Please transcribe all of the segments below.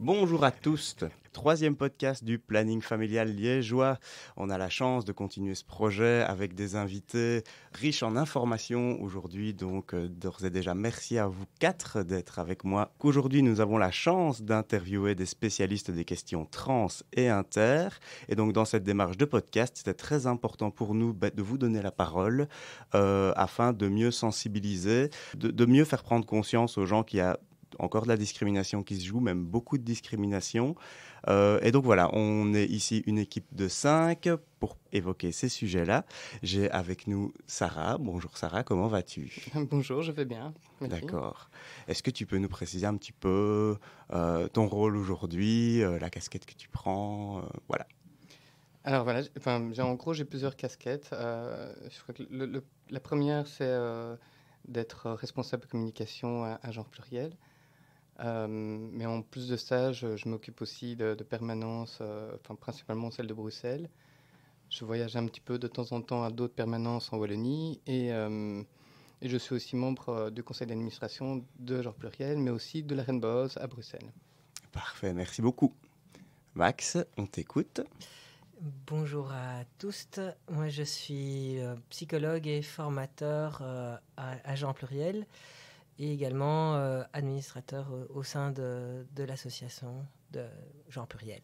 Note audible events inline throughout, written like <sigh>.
Bonjour à tous, troisième podcast du planning familial liégeois. On a la chance de continuer ce projet avec des invités riches en informations aujourd'hui. Donc euh, d'ores et déjà, merci à vous quatre d'être avec moi. Aujourd'hui, nous avons la chance d'interviewer des spécialistes des questions trans et inter. Et donc dans cette démarche de podcast, c'était très important pour nous bah, de vous donner la parole euh, afin de mieux sensibiliser, de, mieux faire prendre conscience aux gens qui encore de la discrimination qui se joue, même beaucoup de discrimination. Euh, et donc voilà, on est ici une équipe de cinq pour évoquer ces sujets-là. J'ai avec nous Sarah. Bonjour Sarah, comment vas-tu? <laughs> Bonjour, je vais bien. D'accord. Est-ce que tu peux nous préciser un petit peu euh, ton rôle aujourd'hui, euh, la casquette que tu prends Voilà. Alors voilà, enfin, en gros, j'ai plusieurs casquettes. je crois que la première, c'est d'être responsable de communication à genre pluriel. Euh, mais en plus de ça, je, m'occupe aussi de, permanences, euh, enfin, principalement celle de Bruxelles. Je voyage un petit peu de temps en temps à d'autres permanences en Wallonie et, euh, et, je suis aussi membre du conseil d'administration de Genre Pluriel, mais aussi de la Rainbow à Bruxelles. Parfait, merci beaucoup. Max, on t'écoute. Bonjour à tous. Moi, je suis psychologue et formateur à, à Jean Pluriel et également euh, administrateur euh, au sein de, de l'association de Genre Pluriel.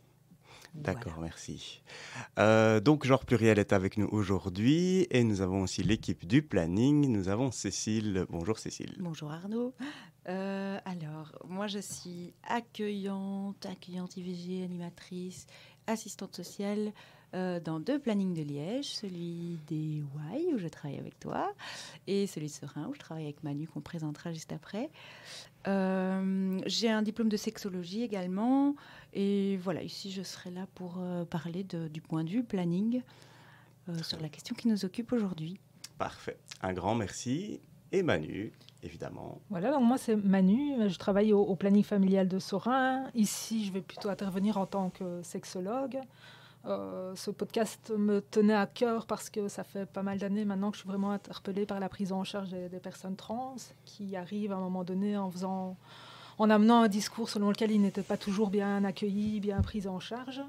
D'accord, merci. Euh, donc, Genre Pluriel est avec nous aujourd'hui et nous avons aussi l'équipe du planning. Nous avons Cécile. Bonjour Cécile. Bonjour Arnaud. alors, moi je suis accueillante, accueillante IVG, animatrice, assistante sociale euh, dans deux plannings de Liège, celui des Y où je travaille avec toi et celui de Serein où je travaille avec Manu qu'on présentera juste après. Euh, j'ai un diplôme de sexologie également et voilà, ici je serai là pour euh, parler du point de vue planning sur la question qui nous occupe aujourd'hui. Parfait. Un grand merci. Et Manu, évidemment. Voilà, donc moi c'est Manu, je travaille au, au, planning familial de Sorin. Ici, je vais plutôt intervenir en tant que sexologue. Euh, ce podcast me tenait à cœur parce que ça fait pas mal d'années maintenant que je suis vraiment interpellée par la prise en charge des, personnes trans qui arrivent à un moment donné en amenant un discours selon lequel ils n'étaient pas toujours bien accueillis, bien pris en charge.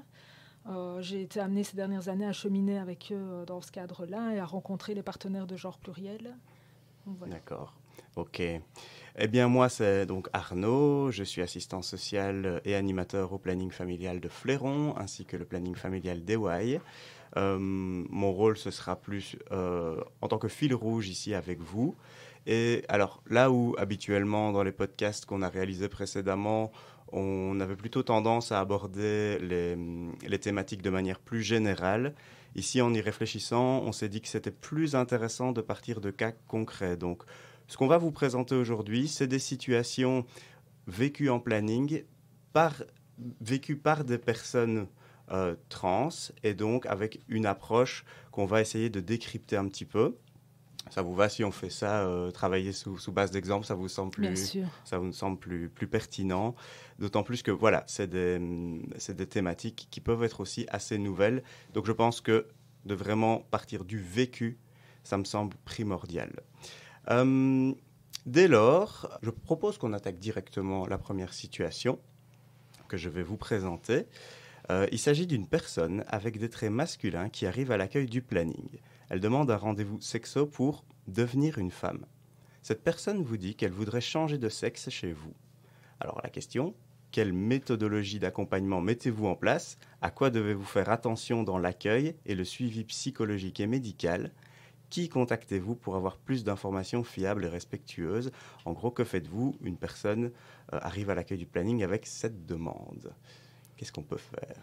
Euh, j'ai été amenée ces dernières années à cheminer avec eux dans ce cadre-là et à rencontrer les partenaires de genre pluriel. D'accord. Ok. Eh bien, moi, c'est donc Arnaud. Je suis assistant social et animateur au planning familial de Fléron, ainsi que le planning familial d'Eway. Euh, mon rôle, ce sera plus euh, en tant que fil rouge ici avec vous. Et alors, là où habituellement, dans les podcasts qu'on a réalisés précédemment, on avait plutôt tendance à aborder les, les thématiques de manière plus générale. Ici, en y réfléchissant, on s'est dit que c'était plus intéressant de partir de cas concrets. Donc, ce qu'on va vous présenter aujourd'hui, c'est des situations vécues en planning, par, vécues par des personnes euh, trans, et donc avec une approche qu'on va essayer de décrypter un petit peu. Ça vous va si on fait ça, euh, travailler sous, base d'exemple, ça vous semble plus, ça vous semble plus, plus pertinent. D'autant plus que voilà, c'est des, des thématiques qui peuvent être aussi assez nouvelles. Donc je pense que de vraiment partir du vécu, ça me semble primordial. Euh, dès lors, je propose qu'on attaque directement la première situation que je vais vous présenter. Euh, il s'agit d'une personne avec des traits masculins qui arrive à l'accueil du planning. Elle demande un rendez-vous sexo pour devenir une femme. Cette personne vous dit qu'elle voudrait changer de sexe chez vous. Alors la question, quelle méthodologie d'accompagnement mettez-vous en place? À quoi devez-vous faire attention dans l'accueil et le suivi psychologique et médical? Qui contactez-vous pour avoir plus d'informations fiables et respectueuses? En gros, que faites-vous? Une personne euh, arrive à l'accueil du planning avec cette demande. Qu'est-ce qu'on peut faire?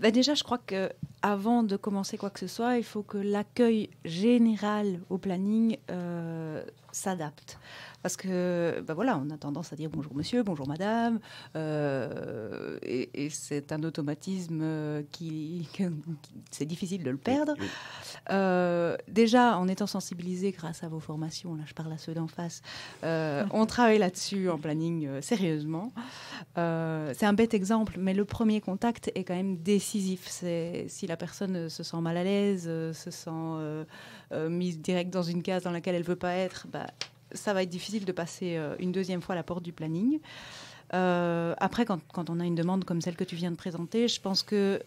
Bah, déjà, je crois que avant de commencer quoi que ce soit, il faut que l'accueil général au planning euh, s'adapte. Parce que, ben voilà, on a tendance à dire bonjour monsieur, bonjour madame, euh, et, c'est un automatisme euh, qui, c'est difficile de le perdre. Euh, déjà, en étant sensibilisé grâce à vos formations, là je parle à ceux d'en face, on travaille là-dessus en planning sérieusement. c'est un bête exemple, mais le premier contact est quand même décisif. C'est si la personne se sent mal à l'aise, se sent mise direct dans une case dans laquelle elle veut pas être, bah, ça va être difficile de passer euh, une deuxième fois à la porte du planning. Euh, après, quand, quand, on a une demande comme celle que tu viens de présenter, je pense que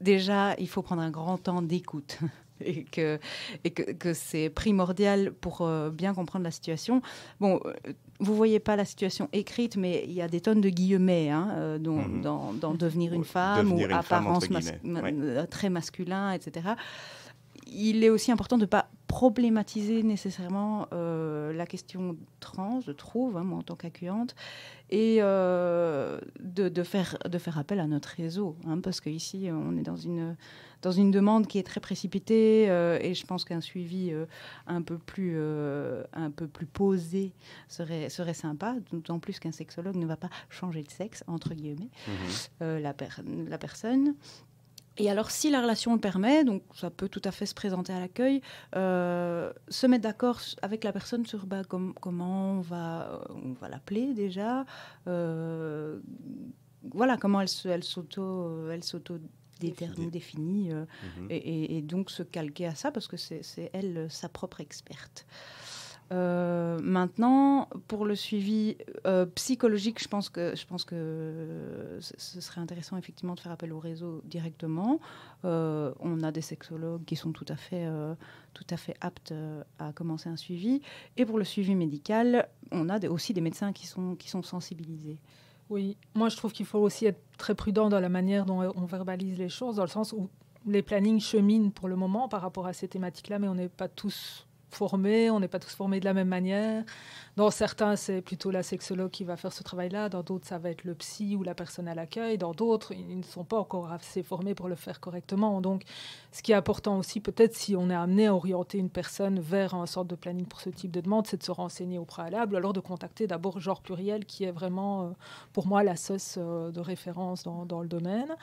déjà, il faut prendre un grand temps d'écoute. <laughs> et que, et que, que c'est primordial pour euh, bien comprendre la situation. Bon, euh, vous voyez pas la situation écrite, mais il y a des tonnes de guillemets hein, euh, dont, mmh. dans, dans, devenir une femme devenir ou une apparence femme, mas ouais. très masculin, etc. Il est aussi important de ne pas problématiser nécessairement euh, la question trans, je trouve, hein, moi en tant qu'accueillante, et euh, de, de, faire, de faire appel à notre réseau, hein, parce qu'ici, on est dans une, dans une demande qui est très précipitée, euh, et je pense qu'un suivi un, peu plus, un peu plus posé serait, serait sympa, d'autant plus qu'un sexologue ne va pas changer de sexe, entre guillemets, Mhm. la, per la personne. Et alors, si la relation le permet, donc ça peut tout à fait se présenter à l'accueil, euh, se mettre d'accord avec la personne sur bah, com comment on va, on va l'appeler déjà, euh, voilà, comment elle s'auto, elle s'auto, définit, euh, Mhm. et, et, et, donc se calquer à ça parce que c'est elle sa propre experte. Euh, maintenant, pour le suivi euh, psychologique, je pense que ce serait intéressant effectivement de faire appel au réseau directement. Euh, on a des sexologues qui sont tout à fait aptes à commencer un suivi. Et pour le suivi médical, on a aussi des médecins qui sont sensibilisés. Oui, moi je trouve qu'il faut aussi être très prudent dans la manière dont on verbalise les choses, dans le sens où les plannings cheminent pour le moment par rapport à ces thématiques-là, mais on n'est pas tous formés, on n'est pas tous formés de la même manière. Dans certains, c'est plutôt la sexologue qui va faire ce travail-là, dans d'autres, ça va être le psy ou la personne à l'accueil, dans d'autres, ils ne sont pas encore assez formés pour le faire correctement. Donc, ce qui est important aussi, peut-être si on est amené à orienter une personne vers un sorte de planning pour ce type de demande, c'est de se renseigner au préalable, alors de contacter d'abord Genre Pluriel, qui est vraiment, euh, pour moi, la sauce euh, de référence dans, dans le domaine.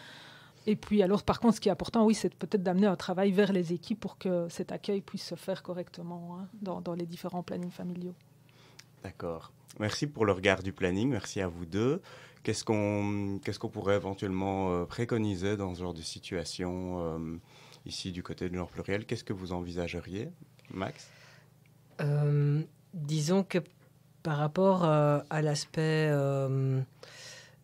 Et puis, alors, par contre, ce qui est important, oui, c'est peut-être d'amener un travail vers les équipes pour que cet accueil puisse se faire correctement hein, dans, dans, les différents plannings familiaux. D'accord. Merci pour le regard du planning. Merci à vous deux. Qu'est-ce qu'on qu'est-ce qu'on pourrait éventuellement euh, préconiser dans ce genre de situation euh, ici du côté de genre pluriel? Qu'est-ce que vous envisageriez, Max? Euh, Disons que par rapport euh, à l'aspect euh,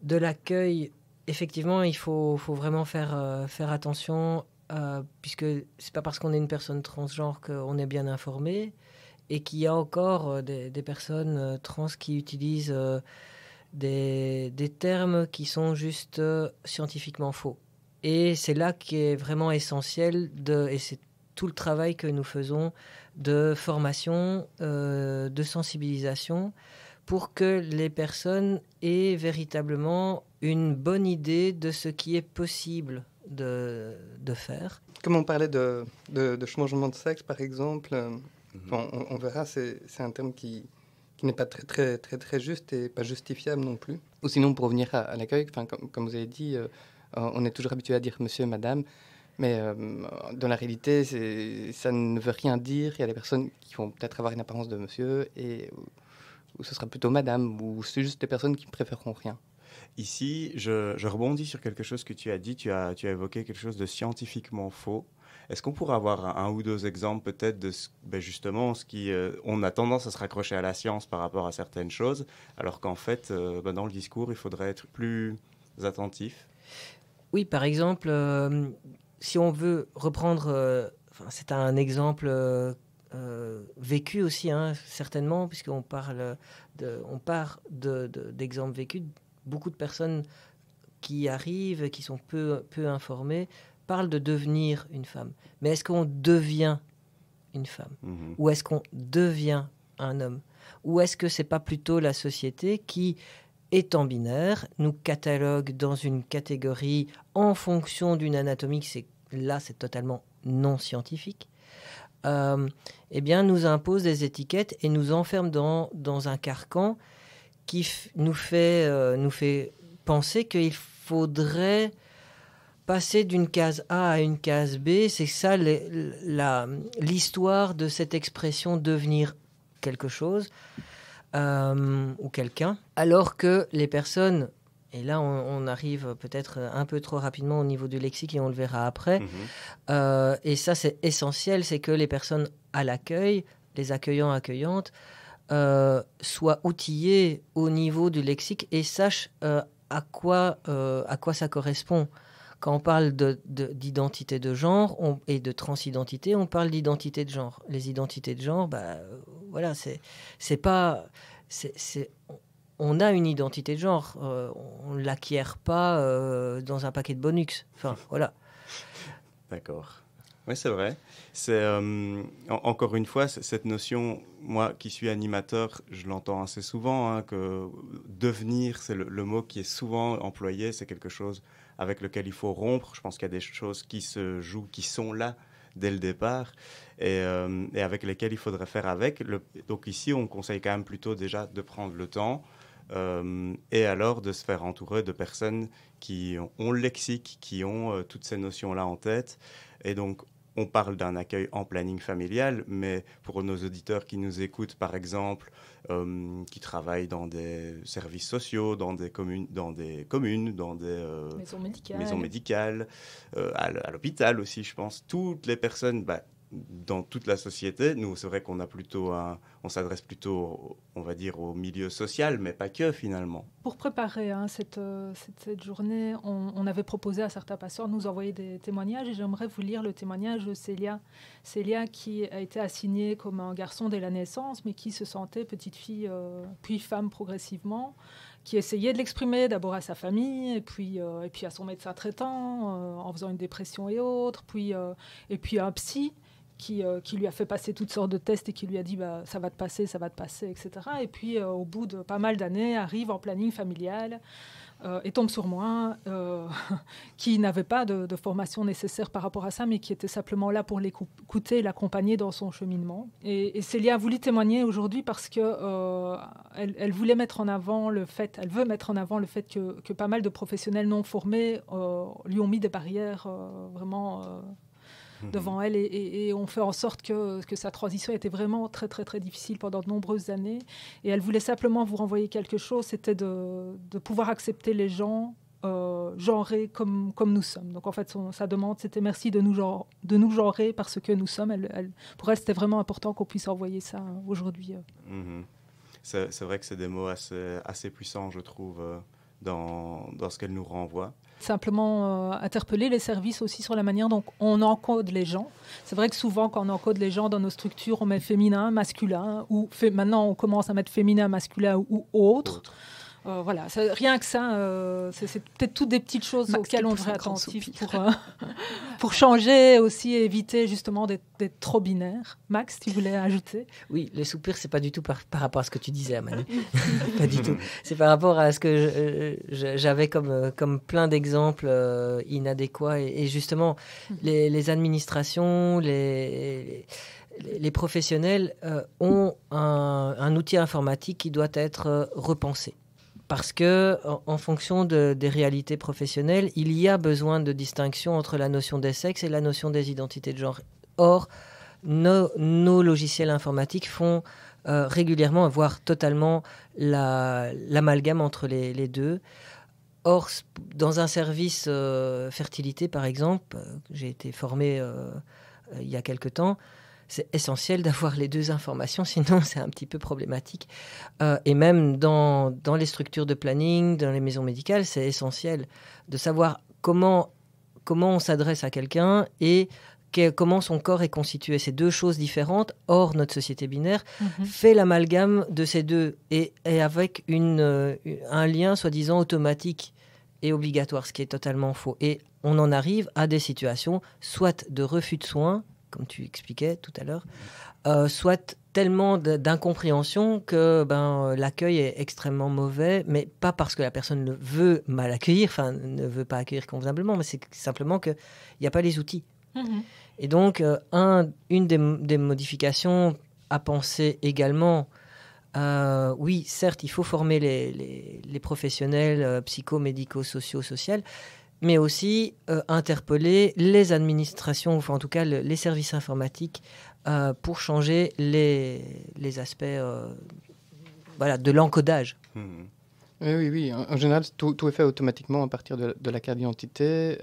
de l'accueil effectivement, il faut, vraiment faire, euh, faire attention, euh, puisque c'est pas parce qu'on est une personne transgenre qu'on est bien informé, et qu'il y a encore euh, des, personnes trans qui utilisent euh, des, termes qui sont juste euh, scientifiquement faux. Et c'est là qui est vraiment essentiel, et c'est tout le travail que nous faisons de formation, euh, de sensibilisation, pour que les personnes aient véritablement une bonne idée de ce qui est possible de, de faire. Comme on parlait de, de, changement de sexe, par exemple, euh, on, on, verra, c'est un terme qui, qui n'est pas très, très, très, très juste et pas justifiable non plus. Ou sinon, pour revenir à, à l'accueil, comme, comme vous avez dit, euh, on est toujours habitué à dire monsieur, madame, mais euh, dans la réalité, ça ne veut rien dire. Il y a des personnes qui vont peut-être avoir une apparence de monsieur et ou ce sera plutôt madame, ou c'est juste des personnes qui préféreront rien? Ici, je, je, rebondis sur quelque chose que tu as dit. Tu as, tu as évoqué quelque chose de scientifiquement faux. Est-ce qu'on pourrait avoir un, un, ou deux exemples peut-être de ce, ben justement ce qui, euh, on a tendance à se raccrocher à la science par rapport à certaines choses, alors qu'en fait, euh, ben dans le discours, il faudrait être plus attentif? Oui, par exemple, euh, si on veut reprendre, c'est un exemple euh, vécu aussi, hein, certainement, puisqu'on parle de, on part d'exemples de, de, vécus. Beaucoup de personnes qui arrivent, qui sont peu, peu informées, parlent de devenir une femme. Mais est-ce qu'on devient une femme? Mm -hmm. Ou est-ce qu'on devient un homme? Ou est-ce que c'est pas plutôt la société qui, étant binaire, nous catalogue dans une catégorie en fonction d'une anatomie? C'est là, c'est totalement non scientifique euh, eh bien, nous impose des étiquettes et nous enferme dans, dans un carcan qui nous fait, euh, nous fait penser qu'il faudrait passer d'une case A à une case B. C'est ça l'histoire de cette expression devenir quelque chose euh, ou quelqu'un. Alors que les personnes et là, on, on arrive peut-être un peu trop rapidement au niveau du lexique et on le verra après. Mhm. Euh, et ça, c'est essentiel, c'est que les personnes à l'accueil, les accueillants, accueillantes, soit outillé au niveau du lexique et sache à, quoi, à quoi ça correspond. Quand on parle d'identité de, genre et de transidentité, on parle d'identité de genre. Les identités de genre, bah, voilà, c'est pas. On a une identité de genre. Euh, on ne l'acquiert pas euh, dans un paquet de bonus. Enfin, <laughs> voilà. D'accord. Oui, c'est vrai. C'est euh, encore une fois cette notion. Moi, qui suis animateur, je l'entends assez souvent hein, que devenir, c'est le, mot qui est souvent employé. C'est quelque chose avec lequel il faut rompre. Je pense qu'il y a des choses qui se jouent, qui sont là dès le départ et, avec lesquelles il faudrait faire avec. donc ici, on conseille quand même plutôt déjà de prendre le temps euh, et alors de se faire entourer de personnes qui ont, le lexique, qui ont euh, toutes ces notions-là en tête. Et donc, on parle d'un accueil en planning familial, mais pour nos auditeurs qui nous écoutent, par exemple, euh, qui travaillent dans des services sociaux, dans des communes, dans des, communes, dans des euh, maisons médicales, euh, à l'hôpital aussi, je pense, toutes les personnes bah, dans toute la société. Nous, c'est vrai qu'on a plutôt on s'adresse plutôt, on va dire, au milieu social, mais pas que finalement. Pour préparer hein, euh, cette, journée, on, avait proposé à certains patients de nous envoyer des témoignages et j'aimerais vous lire le témoignage de Célia. Célia qui a été assignée comme un garçon dès la naissance, mais qui se sentait petite fille euh, puis femme progressivement qui essayait de l'exprimer d'abord à sa famille et puis, euh, et puis à son médecin traitant en faisant une dépression et autres, puis, et puis un psy euh, qui, lui a fait passer toutes sortes de tests et qui lui a dit bah, ça va te passer, ça va te passer, etc. Et puis euh, au bout de pas mal d'années, arrive en planning familial euh, et tombe sur moi, <laughs> qui n'avait pas de, formation nécessaire par rapport à ça, mais qui était simplement là pour l'écouter et l'accompagner dans son cheminement. Et, et Célia a voulu témoigner aujourd'hui parce que elle, voulait mettre en avant le fait, elle veut mettre en avant le fait que, que pas mal de professionnels non formés lui ont mis des barrières vraiment Mhm. devant elle et, on fait en sorte que, que, sa transition était vraiment très très très difficile pendant de nombreuses années. Et elle voulait simplement vous renvoyer quelque chose, c'était de, de, pouvoir accepter les gens euh, genrés comme, comme nous sommes. Donc en fait, son, sa demande, c'était merci de nous, genre, de nous genrer parce que nous sommes. Elle, pour elle, c'était vraiment important qu'on puisse envoyer ça euh, aujourd'hui. Euh. Mhm. C'est vrai que c'est des mots assez, assez puissants, je trouve, dans, dans ce qu'elle nous renvoie simplement euh, interpeller les services aussi sur la manière dont on encode les gens. C'est vrai que souvent, quand on encode les gens dans nos structures, on met féminin, masculin, ou maintenant on commence à mettre féminin, masculin ou, autre. Euh, voilà, rien que ça, euh, c'est peut-être toutes des petites choses auxquelles on devrait être attentif pour, <laughs> euh, pour changer aussi et éviter justement d'être trop binaire. Max, tu voulais ajouter? Oui, les soupirs, c'est pas du tout par, rapport à ce que tu disais, Manu. <laughs> <laughs> pas du tout. C'est par rapport à ce que j'avais comme, comme plein d'exemples inadéquats. Et, justement, hmm. les, administrations, les les professionnels ont un, un, outil informatique qui doit être repensé parce que en, fonction des réalités professionnelles, il y a besoin de distinction entre la notion des sexes et la notion des identités de genre. Or, nos, logiciels informatiques font euh, régulièrement, voire totalement, l'amalgame entre les, deux. Or, dans un service euh, fertilité, par exemple, euh, j'ai été formé il y a quelque temps, c'est essentiel d'avoir les deux informations, sinon <laughs> c'est un petit peu problématique. Euh, et même dans, dans, les structures de planning, dans les maisons médicales, c'est essentiel de savoir comment, comment on s'adresse à quelqu'un et comment son corps est constitué. C'est deux choses différentes. Or, notre société binaire mhm. fait l'amalgame de ces deux et, et avec une, euh, un lien soi-disant automatique et obligatoire, ce qui est totalement faux. Et on en arrive à des situations soit de refus de soins, comme tu expliquais tout à l'heure, euh, soit tellement d'incompréhension que ben, l'accueil est extrêmement mauvais, mais pas parce que la personne ne veut mal accueillir, enfin ne veut pas accueillir convenablement, mais c'est simplement qu'il n'y a pas les outils. Mm-hmm. Et donc, euh, un, une des, modifications à penser également, euh, oui, certes, il faut former les, les, professionnels psycho-médico, sociaux, sociaux, mais aussi euh, interpeller les administrations, enfin en tout cas les services informatiques, euh, pour changer les, les aspects euh, voilà, de l'encodage. Mmh. Oui, oui, oui. En, général, tout, tout, est fait automatiquement à partir de, la carte d'identité.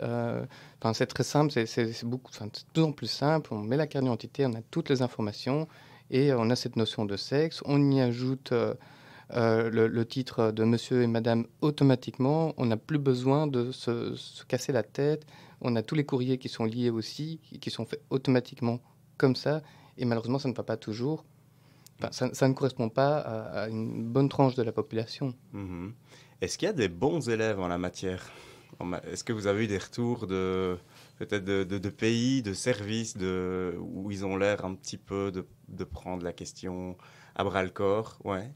c'est très simple, c'est beaucoup, de plus en plus simple. On met la carte d'identité, on a toutes les informations. Et on a cette notion de sexe, on y ajoute le, titre de monsieur et madame automatiquement, on n'a plus besoin de se, casser la tête, on a tous les courriers qui sont liés aussi, qui sont faits automatiquement comme ça, et malheureusement ça ne va pas toujours. ça, ne correspond pas à, une bonne tranche de la population. Mhm. Est-ce qu'il y a des bons élèves en la matière? Est-ce que vous avez eu des retours de peut-être de, pays, de services de, où ils ont l'air un petit peu de, prendre la question à bras le corps? Ouais.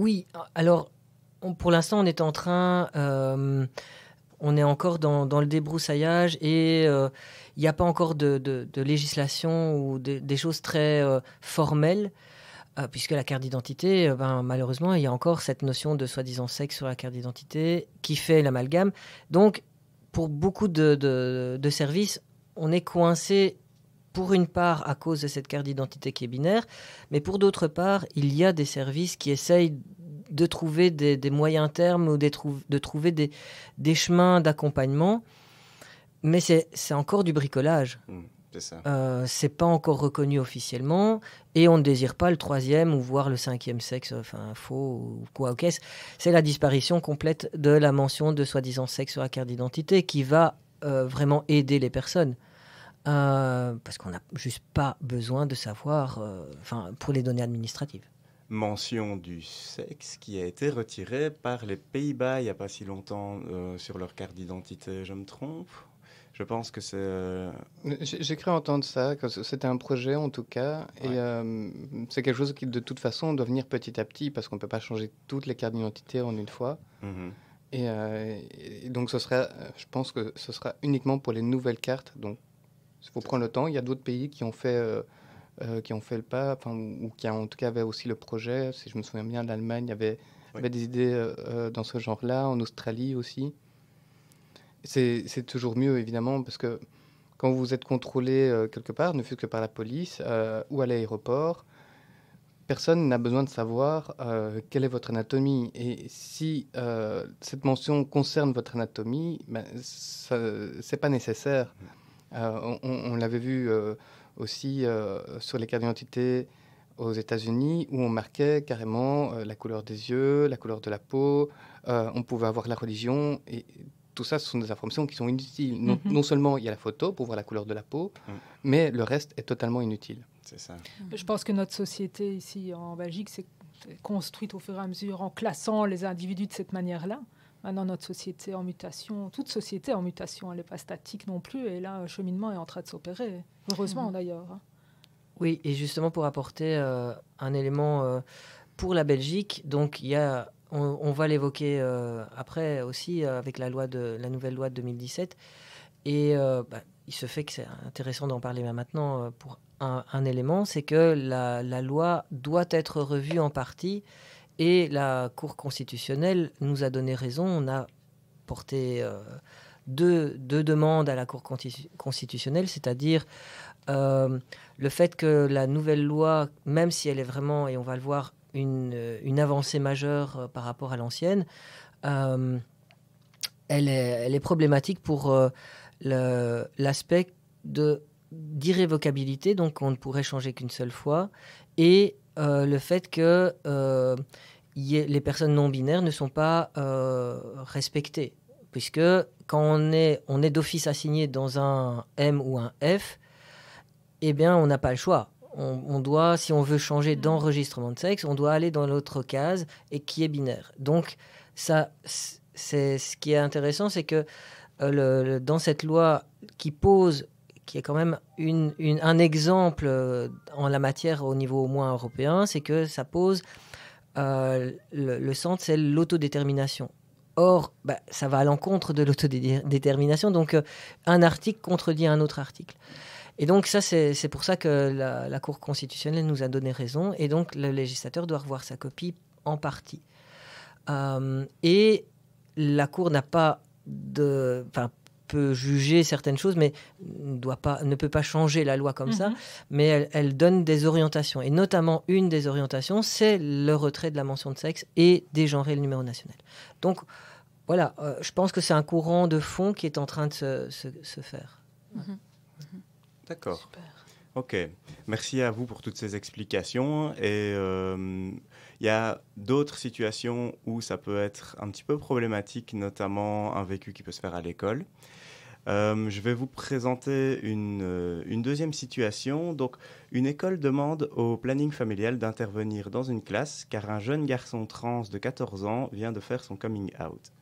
Oui, alors pour l'instant on est en train, euh, on est encore dans, le débroussaillage et euh, il n'y a pas encore de, législation ou des choses très euh, formelles. puisque la carte d'identité, ben, malheureusement, il y a encore cette notion de soi-disant sexe sur la carte d'identité qui fait l'amalgame. Donc, pour beaucoup de, services, on est coincé pour une part à cause de cette carte d'identité qui est binaire, mais pour d'autre part, il y a des services qui essayent de trouver des, moyens termes ou de trouver des, chemins d'accompagnement, mais c'est encore du bricolage. Mmh. C'est. Euh, c'est pas encore reconnu officiellement et on ne désire pas le troisième ou voir le cinquième sexe, enfin faux ou quoi. Ok, c'est la disparition complète de la mention de soi-disant sexe sur la carte d'identité qui va euh, vraiment aider les personnes. Euh, parce qu'on n'a juste pas besoin de savoir, enfin pour les données administratives. Mention du sexe qui a été retirée par les Pays-Bas il n'y a pas si longtemps sur leur carte d'identité, je me trompe? Je pense que c'est. Euh, j'ai cru entendre ça, que c'était un projet en tout cas, et euh, c'est quelque chose qui de toute façon doit venir petit à petit parce qu'on ne peut pas changer toutes les cartes d'identité en une fois. Mhm. Euh, et, donc ce serait, je pense que ce sera uniquement pour les nouvelles cartes. Donc il faut prendre le temps. Il y a d'autres pays qui ont fait. qui ont fait le pas, enfin, ou qui en tout cas avaient aussi le projet. Si je me souviens bien, l'Allemagne avait, avait, des idées dans ce genre-là, en Australie aussi. C'est toujours mieux, évidemment, parce que quand vous êtes contrôlé euh, quelque part, ne fût que par la police euh, ou à l'aéroport, personne n'a besoin de savoir euh, quelle est votre anatomie. Et si cette mention concerne votre anatomie, ben, ce n'est pas nécessaire. On, on l'avait vu aussi sur les cartes d'identité aux États-Unis où on marquait carrément la couleur des yeux, la couleur de la peau, on pouvait avoir la religion. Et tout ça, ce sont des informations qui sont inutiles. Non, mhm. seulement il y a la photo pour voir la couleur de la peau, mm. mais le reste est totalement inutile. C'est ça. Je pense que notre société ici en Belgique s'est construite au fur et à mesure en classant les individus de cette manière-là. Maintenant, notre société en mutation, toute société en mutation, elle n'est pas statique non plus. Et là, un cheminement est en train de s'opérer. Heureusement mhm. d'ailleurs. Hein. Oui, et justement pour apporter euh, un élément euh, pour la Belgique, donc il y a on, va l'évoquer euh, après aussi avec la, loi de, la nouvelle loi de 2017. Et bah, il se fait que c'est intéressant d'en parler maintenant pour un, élément, c'est que la, loi doit être revue en partie et la Cour constitutionnelle nous a donné raison. On a porté deux, demandes à la Cour constitutionnelle, c'est-à-dire le fait que la nouvelle loi, même si elle est vraiment, et on va le voir, une, avancée majeure euh, par rapport à l'ancienne, euh, elle, est, elle, est, problématique pour euh, l'aspect d'irrévocabilité, donc on ne pourrait changer qu'une seule fois, et le fait que les personnes non binaires ne sont pas respectées, puisque quand on est, on est d'office assigné dans un M ou un F, eh bien on n'a pas le choix on, doit, si on veut changer mm. d'enregistrement de sexe, on doit aller dans l'autre case et qui est binaire. Donc, ça, c'est ce qui est intéressant, c'est que euh, dans cette loi qui pose, qui est quand même un exemple euh, en la matière au niveau au moins européen, c'est que ça pose euh, le, centre, c'est l'autodétermination. Or, bah, ça va à l'encontre de l'autodétermination, donc un article contredit un autre article. Et donc ça, c'est pour ça que la, Cour constitutionnelle nous a donné raison, et donc le législateur doit revoir sa copie en partie. Euh, et la Cour n'a pas de... Peut juger certaines choses, mais ne, doit pas, ne peut pas changer la loi comme ça, mhm. mais elle, donne des orientations. Et notamment, une des orientations, c'est le retrait de la mention de sexe et dégenrer le numéro national. Donc, voilà, euh, je pense que c'est un courant de fond qui est en train de se, se, faire. Mhm. D'accord. Ok, merci à vous pour toutes ces explications. Et euh, il y a d'autres situations où ça peut être un petit peu problématique, notamment un vécu qui peut se faire à l'école. Euh, je vais vous présenter une, euh, une, deuxième situation. Donc, une école demande au planning familial d'intervenir dans une classe car un jeune garçon trans de 14 ans vient de faire son coming out.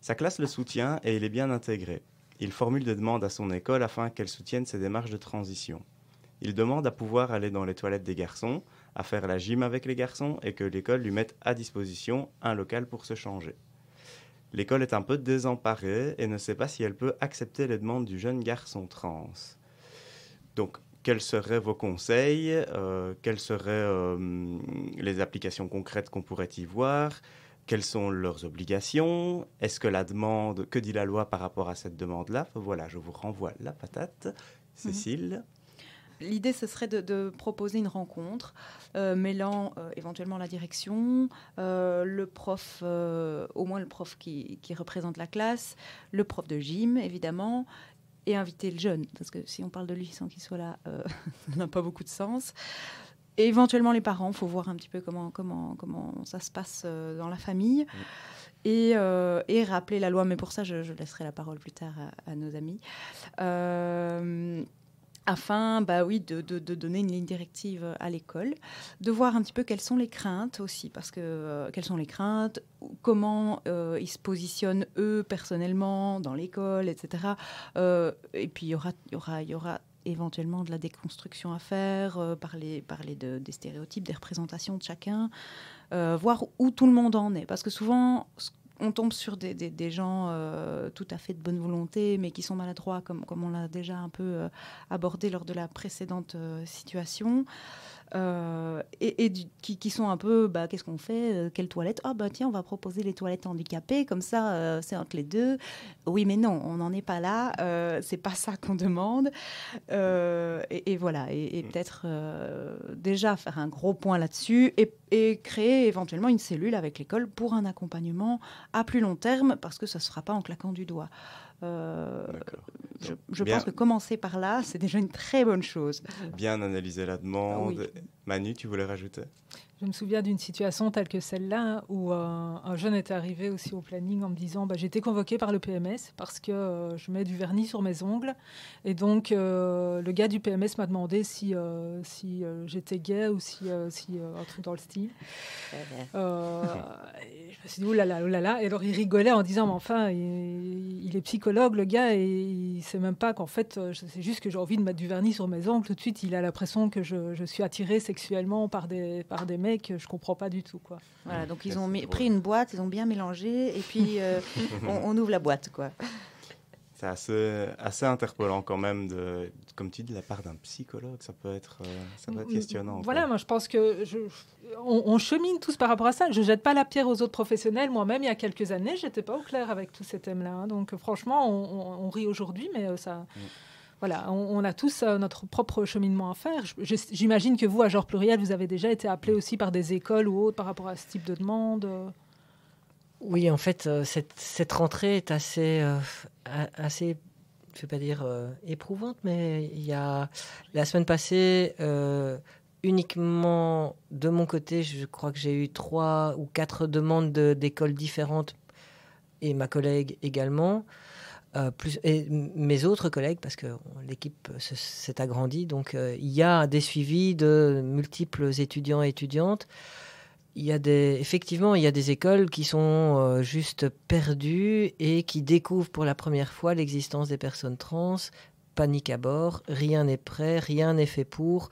Sa classe le soutient et il est bien intégré. Il formule des demandes à son école afin qu'elle soutienne ses démarches de transition. Il demande à pouvoir aller dans les toilettes des garçons, à faire la gym avec les garçons et que l'école lui mette à disposition un local pour se changer. L'école est un peu désemparée et ne sait pas si elle peut accepter les demandes du jeune garçon trans. Donc, quels seraient vos conseils euh, Quelles seraient euh, les applications concrètes qu'on pourrait y voir Quelles sont leurs obligations Est-ce que la demande, que dit la loi par rapport à cette demande-là? Voilà, je vous renvoie la patate. Mhm. Cécile L'idée, ce serait de, proposer une rencontre euh, mêlant euh, éventuellement la direction, euh, le prof, au moins le prof qui, représente la classe, le prof de gym, évidemment, et inviter le jeune, parce que si on parle de lui sans qu'il soit là, <laughs> ça n'a pas beaucoup de sens. Et éventuellement les parents, il faut voir un petit peu comment, comment, comment ça se passe dans la famille. Et, rappeler la loi, mais pour ça, je, laisserai la parole plus tard à, à nos amis afin bah oui, de, donner une ligne directive à l'école, de voir un petit peu quelles sont les craintes aussi, parce que euh, quelles sont les craintes, comment euh, ils se positionnent eux personnellement dans l'école, etc. Euh, et puis il y aura, y aura, y aura éventuellement de la déconstruction à faire, parler, parler de, des stéréotypes, des représentations de chacun, voir où tout le monde en est, parce que souvent on tombe sur des, gens euh, tout à fait de bonne volonté, mais qui sont maladroits, comme, on l'a déjà un peu euh, abordé lors de la précédente euh, situation. Euh, et, qui, sont un peu, bah, qu'est-ce qu'on fait euh, Quelle toilette? Ah, bah tiens, on va proposer les toilettes handicapées, comme ça, euh, c'est entre les deux. Oui, mais non, on n'en est pas là, c'est pas ça qu'on demande. Et, voilà, et, peut-être déjà faire un gros point là-dessus et, créer éventuellement une cellule avec l'école pour un accompagnement à plus long terme, parce que ça ne sera pas en claquant du doigt. Euh, je, pense que commencer par là, c'est déjà une très bonne chose. Bien analyser la demande. Manu, tu voulais rajouter? Je me souviens d'une situation telle que celle-là, où euh, un jeune était arrivé aussi au planning en me disant bah, J'ai été convoqué par le PMS parce que euh, je mets du vernis sur mes ongles. Et donc, euh, le gars du PMS m'a demandé si, j'étais gay ou si, un truc dans le style. je me suis dit Oulala, oulala. Et alors, il rigolait en disant Mais enfin, il, est psychologue, le gars, et il sait même pas qu'en fait, c'est juste que j'ai envie de mettre du vernis sur mes ongles. Tout de suite, il a l'impression que je, je suis attirée sexuellement par des, par des mecs que je comprends pas du tout. Quoi. Voilà, donc ils ont pris une boîte, ils ont bien mélangé, et puis euh, <laughs> on, ouvre la boîte. quoi. C'est assez, assez interpellant quand même, de, comme tu dis, de la part d'un psychologue, ça peut être, euh, ça peut être questionnant. Voilà, moi je pense que je, on, chemine tous par rapport à ça. Je jette pas la pierre aux autres professionnels. Moi-même, il y a quelques années, j'étais pas au clair avec tous ces thèmes-là. Hein. Donc franchement, on, rit aujourd'hui, mais euh, ça... Mm voilà, on, a tous euh, notre propre cheminement à faire. J'imagine que vous, à genre pluriel, vous avez déjà été appelé aussi par des écoles ou autres par rapport à ce type de demande. Oui, en fait, euh, cette, rentrée est assez, euh, assez, je vais pas dire éprouvante, mais il y a la semaine passée. uniquement de mon côté, je crois que j'ai eu trois ou quatre demandes d'écoles différentes et ma collègue également. Euh, mes autres collègues, parce que l'équipe s'est agrandie, donc euh, il y a des suivis de multiples étudiants et étudiantes. Il y a effectivement, il y a des écoles qui sont euh, juste perdues et qui découvrent pour la première fois l'existence des personnes trans. Panique à bord, rien n'est prêt, rien n'est fait pour.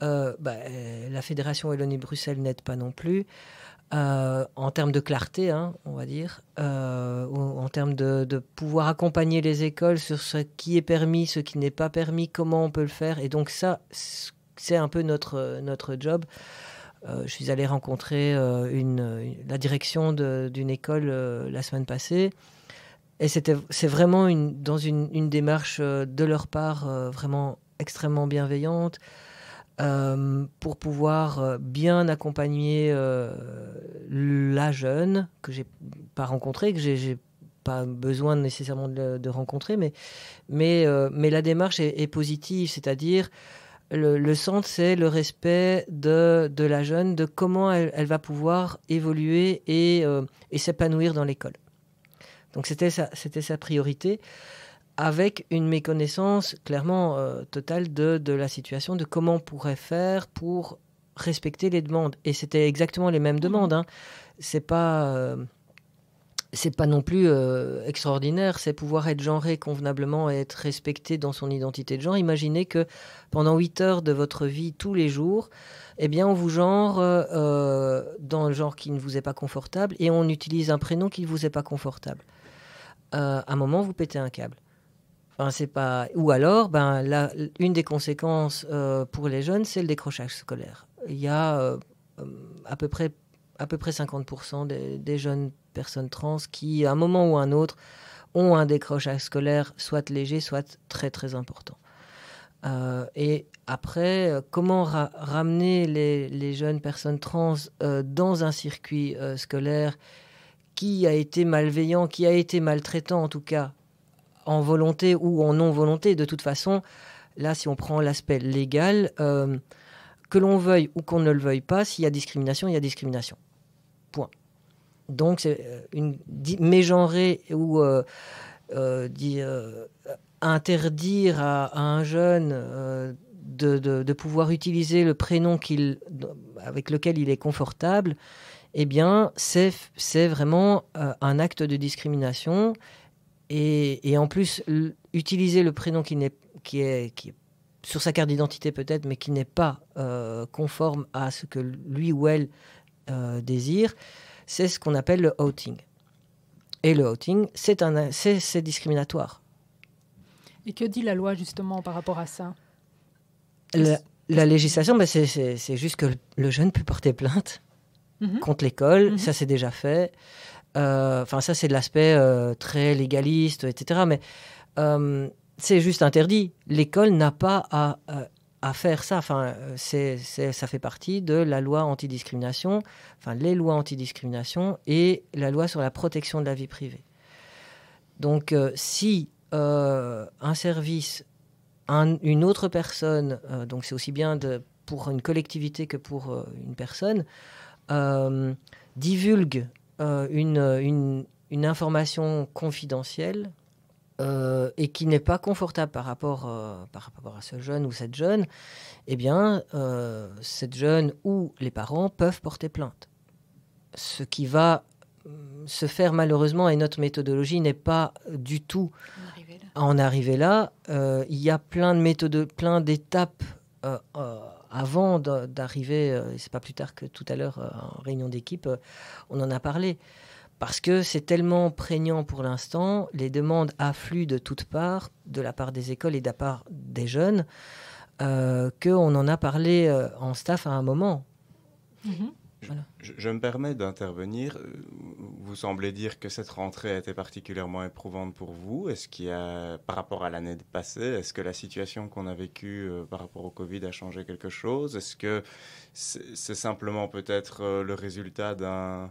Bah, la fédération Wallonie-Bruxelles n'aide pas non plus. Euh, en termes de clarté, hein, on va dire, euh, en termes de, pouvoir accompagner les écoles sur ce qui est permis, ce qui n'est pas permis, comment on peut le faire. Et donc ça, c'est un peu notre, notre job. Euh, je suis allé rencontrer une, la direction d'une école la semaine passée. Et c'est vraiment une, dans une, démarche de leur part vraiment extrêmement bienveillante. Euh, pour pouvoir euh, bien accompagner euh, la jeune que j'ai pas rencontrée, que j'ai pas besoin nécessairement de, rencontrer, mais, mais, mais la démarche est, positive, c'est-à-dire Le, centre, c'est le respect de, de, la jeune, de comment elle, va pouvoir évoluer et, et s'épanouir dans l'école. Donc c'était sa, sa priorité, avec une méconnaissance clairement totale de, la situation, de comment on pourrait faire pour respecter les demandes. Et c'était exactement les mêmes demandes. Hein. C'est pas. Euh, c'est pas non plus euh, extraordinaire, c'est pouvoir être genré convenablement et être respecté dans son identité de genre. Imaginez que pendant 8 heures de votre vie tous les jours, eh bien, on vous genre euh, dans le genre qui ne vous est pas confortable et on utilise un prénom qui ne vous est pas confortable. à un moment, vous pétez un câble. C'est pas... Ou alors, ben, une des conséquences pour les jeunes, c'est le décrochage scolaire il y a euh, à peu près à peu près 50% des, jeunes personnes trans qui, à un moment ou un autre, ont un décrochage scolaire soit léger, soit très très important. Euh, et après, comment ramener les, jeunes personnes trans euh, dans un circuit scolaire qui a été malveillant, qui a été maltraitant en tout cas, en volonté ou en non volonté, de toute façon, là si on prend l'aspect légal, que l'on veuille ou qu'on ne le veuille pas, s'il y a discrimination, il y a discrimination. Point. Donc, c'est euh, une mégenrer ou euh, euh, interdire à, un jeune de, pouvoir utiliser le prénom qu'il, avec lequel il est confortable, eh bien, c'est vraiment un acte de discrimination. Et, et, en plus, utiliser le prénom qui, est, qui est sur sa carte d'identité peut-être, mais qui n'est pas euh, conforme à ce que lui ou elle euh, désire, c'est ce qu'on appelle le outing. Et le outing, c'est, discriminatoire. Et que dit la loi justement par rapport à ça? La, législation, ben c'est, juste que le jeune peut porter plainte mhm. contre l'école, mhm. ça c'est déjà fait. Euh, enfin, ça c'est de l'aspect très légaliste, etc. Mais c'est juste interdit. L'école n'a pas à, euh, faire ça. Enfin, c'est, ça fait partie de la loi antidiscrimination, enfin les lois antidiscrimination et la loi sur la protection de la vie privée. Donc, euh, si euh, un service, une autre personne, donc c'est aussi bien pour une collectivité que pour une personne, divulgue une, une, une information confidentielle euh, et qui n'est pas confortable par rapport, euh, par rapport à ce jeune ou cette jeune, eh bien, euh, cette jeune ou les parents peuvent porter plainte. Ce qui va se faire malheureusement, et notre méthodologie n'est pas du tout à en arriver là. il y a plein de méthodes, plein d'étapes avant d'arriver, c'est pas plus tard que tout à l'heure en réunion d'équipe, on en a parlé parce que c'est tellement prégnant pour l'instant, les demandes affluent de toutes parts, de la part des écoles et de la part des jeunes, euh, qu'on en a parlé euh, en staff à un moment. Je, me permets d'intervenir. Vous semblez dire que cette rentrée a été particulièrement éprouvante pour vous. Est-ce qu'il y a, par rapport à l'année passée, est-ce que la situation qu'on a vécue euh, par rapport au Covid a changé quelque chose? Est-ce que c'est simplement peut-être le résultat d'un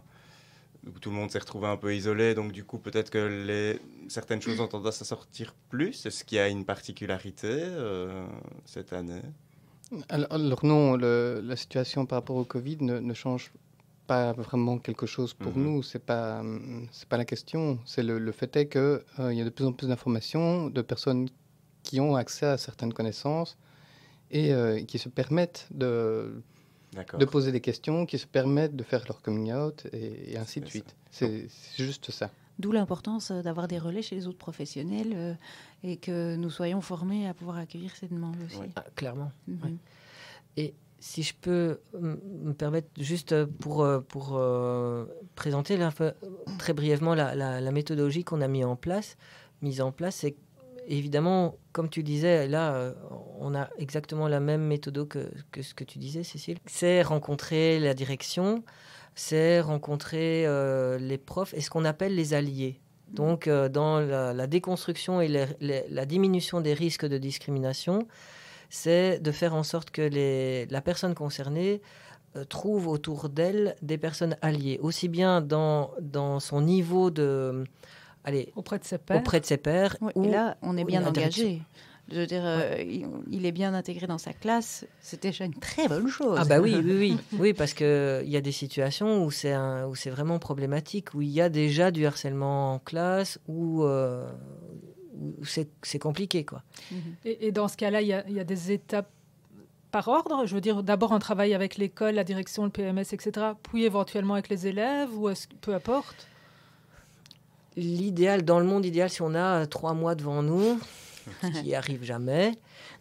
tout le monde s'est retrouvé un peu isolé, donc du coup peut-être que les, certaines choses ont tendance à sortir plus? Est-ce qu'il y a une particularité euh, cette année? Alors, non, la situation par rapport au Covid ne, change pas vraiment quelque chose pour mhm. nous. C'est pas c'est pas la question. C'est le, fait est que euh, il y a de plus en plus d'informations de personnes qui ont accès à certaines connaissances et euh, qui se permettent de de poser des questions qui se permettent de faire leur coming out et, ainsi de suite. C'est juste ça. D'où l'importance euh, d'avoir des relais chez les autres professionnels euh, et que nous soyons formés à pouvoir accueillir ces demandes aussi. Ah, clairement. Mhm. Et si je peux me permettre juste pour, euh, pour présenter très brièvement la, la méthodologie qu'on a mis en place, mise en place, c'est évidemment, comme tu disais, là, on a exactement la même méthode que, ce que tu disais, Cécile. C'est rencontrer la direction, c'est rencontrer euh, les profs et ce qu'on appelle les alliés. Donc, euh, dans la, déconstruction et la diminution des risques de discrimination, c'est de faire en sorte que la personne concernée trouve autour d'elle des personnes alliées, aussi bien dans, dans son niveau de auprès de ses pairs. Auprès de ses pairs et là, on est bien engagé. Je veux dire, euh, il, il est bien intégré dans sa classe. C'est déjà une très bonne chose. Ah bah oui, <laughs> oui, oui, oui, parce que il y a des situations où c'est un- où c'est vraiment problématique, où il y a déjà du harcèlement en classe, où, euh, où c'est c'est compliqué quoi. Mhm. Et, et dans ce cas-là, il y, a- il y a des étapes par ordre? Je veux dire, d'abord un travail avec l'école, la direction, le PMS, etc. Puis éventuellement avec les élèves, ou est-ce que- peu importe? L'idéal, dans le monde idéal, si on a trois mois devant nous, qui <laughs> arrive jamais,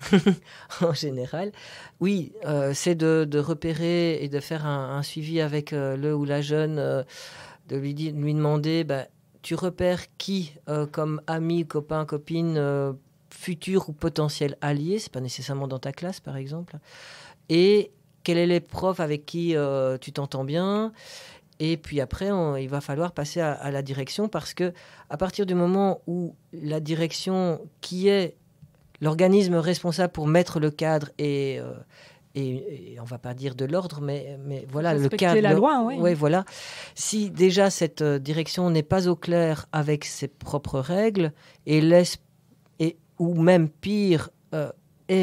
<laughs> en général, oui, euh, c'est de, de repérer et de faire un, un suivi avec euh, le ou la jeune, euh, de lui, lui demander, bah, tu repères qui comme ami, copain, copine, futur ou potentiel allié, c'est pas nécessairement dans ta classe par exemple, et quels est les profs avec qui tu t'entends bien, et puis après, on- il va falloir passer à, à la direction parce que à partir du moment où la direction, qui est l'organisme responsable pour mettre le cadre et, euh, et, et on va pas dire de l'ordre, mais, mais voilà le cadre. la loi, oui. Ouais, voilà. Si déjà cette euh, direction n'est pas au clair avec ses propres règles et laisse et ou même pire euh,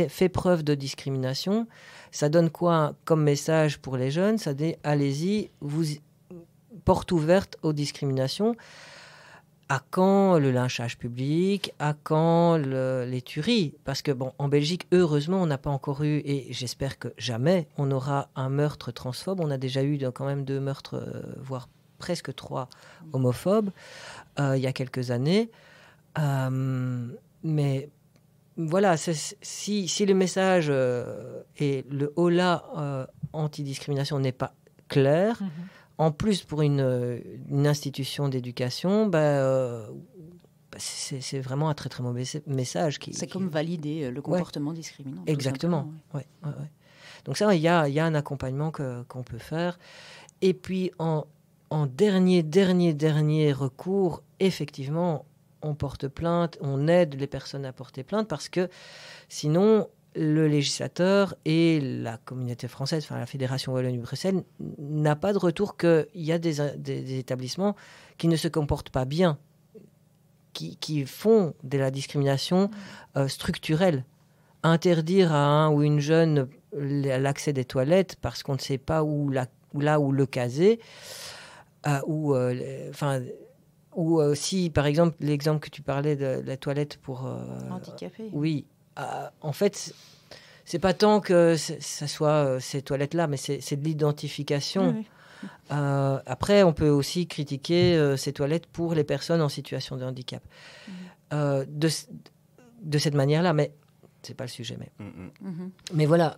fait preuve de discrimination, ça donne quoi comme message pour les jeunes? Ça dit allez-y, vous porte ouverte aux discriminations. À quand le lynchage public À quand le- les tueries Parce que, bon, en Belgique, heureusement, on n'a pas encore eu, et j'espère que jamais, on aura un meurtre transphobe. On a déjà eu euh, quand même deux meurtres, euh, voire presque trois homophobes, euh, il y a quelques années. Mais voilà, si, si le message et le euh, anti-discrimination n'est pas clair, Mhm. En plus pour une, euh, une institution d'éducation, bah, euh, bah, c'est vraiment un très très mauvais message. Qui, C'est qui- comme valider euh, le comportement discriminant. Exactement. Ouais. Donc ça, il y a, il y a un accompagnement qu'on peut faire. Et puis en, en dernier, dernier, dernier recours, effectivement, on porte plainte, on aide les personnes à porter plainte parce que sinon, le législateur et la communauté française, enfin la Fédération Wallonie-Bruxelles, n'a pas de retour qu'il y a des, des- des établissements qui ne se comportent pas bien, qui, qui font de la discrimination euh, structurelle. Interdire à un ou une jeune l'accès des toilettes parce qu'on ne sait pas où, la, où là où le caser, euh, ou euh, enfin ou euh, si par exemple l'exemple que tu parlais de la toilette pour euh, Handicapé. oui en fait c'est- pas tant que ça soit euh, ces toilettes là mais c'est de l'identification Oui, euh, après, on peut aussi critiquer euh, ces toilettes pour les personnes en situation de handicap. Euh, de, cette manière-là, mais c'est pas le sujet. Mais, Mm, mm. Mhm. mais voilà.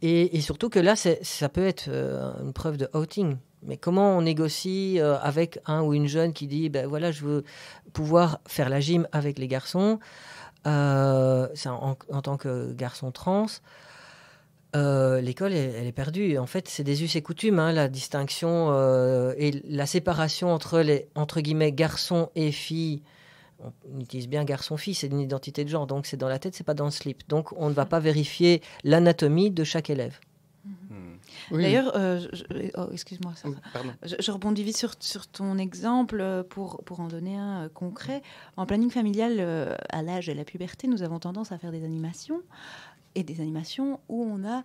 Et, et surtout que là, ça peut être euh, une preuve de outing. Mais comment on négocie euh, avec un ou une jeune qui dit, ben voilà, je veux pouvoir faire la gym avec les garçons, euh, en, tant que garçon trans. Euh, l'école, elle, est perdue. En fait, c'est des us et coutumes, hein, la distinction euh, et la séparation entre les entre guillemets garçons et filles. On utilise bien garçon-fille, c'est une identité de genre, donc c'est dans la tête, c'est pas dans le slip. Donc on ne va pas vérifier l'anatomie de chaque élève. Mm. Oui. D'ailleurs, euh, oh, excuse-moi. Pardon. Je, je rebondis vite sur, sur ton exemple euh, pour, pour en donner un euh, concret. En planning familial, euh, à l'âge de la puberté, nous avons tendance à faire des animations et des animations où on a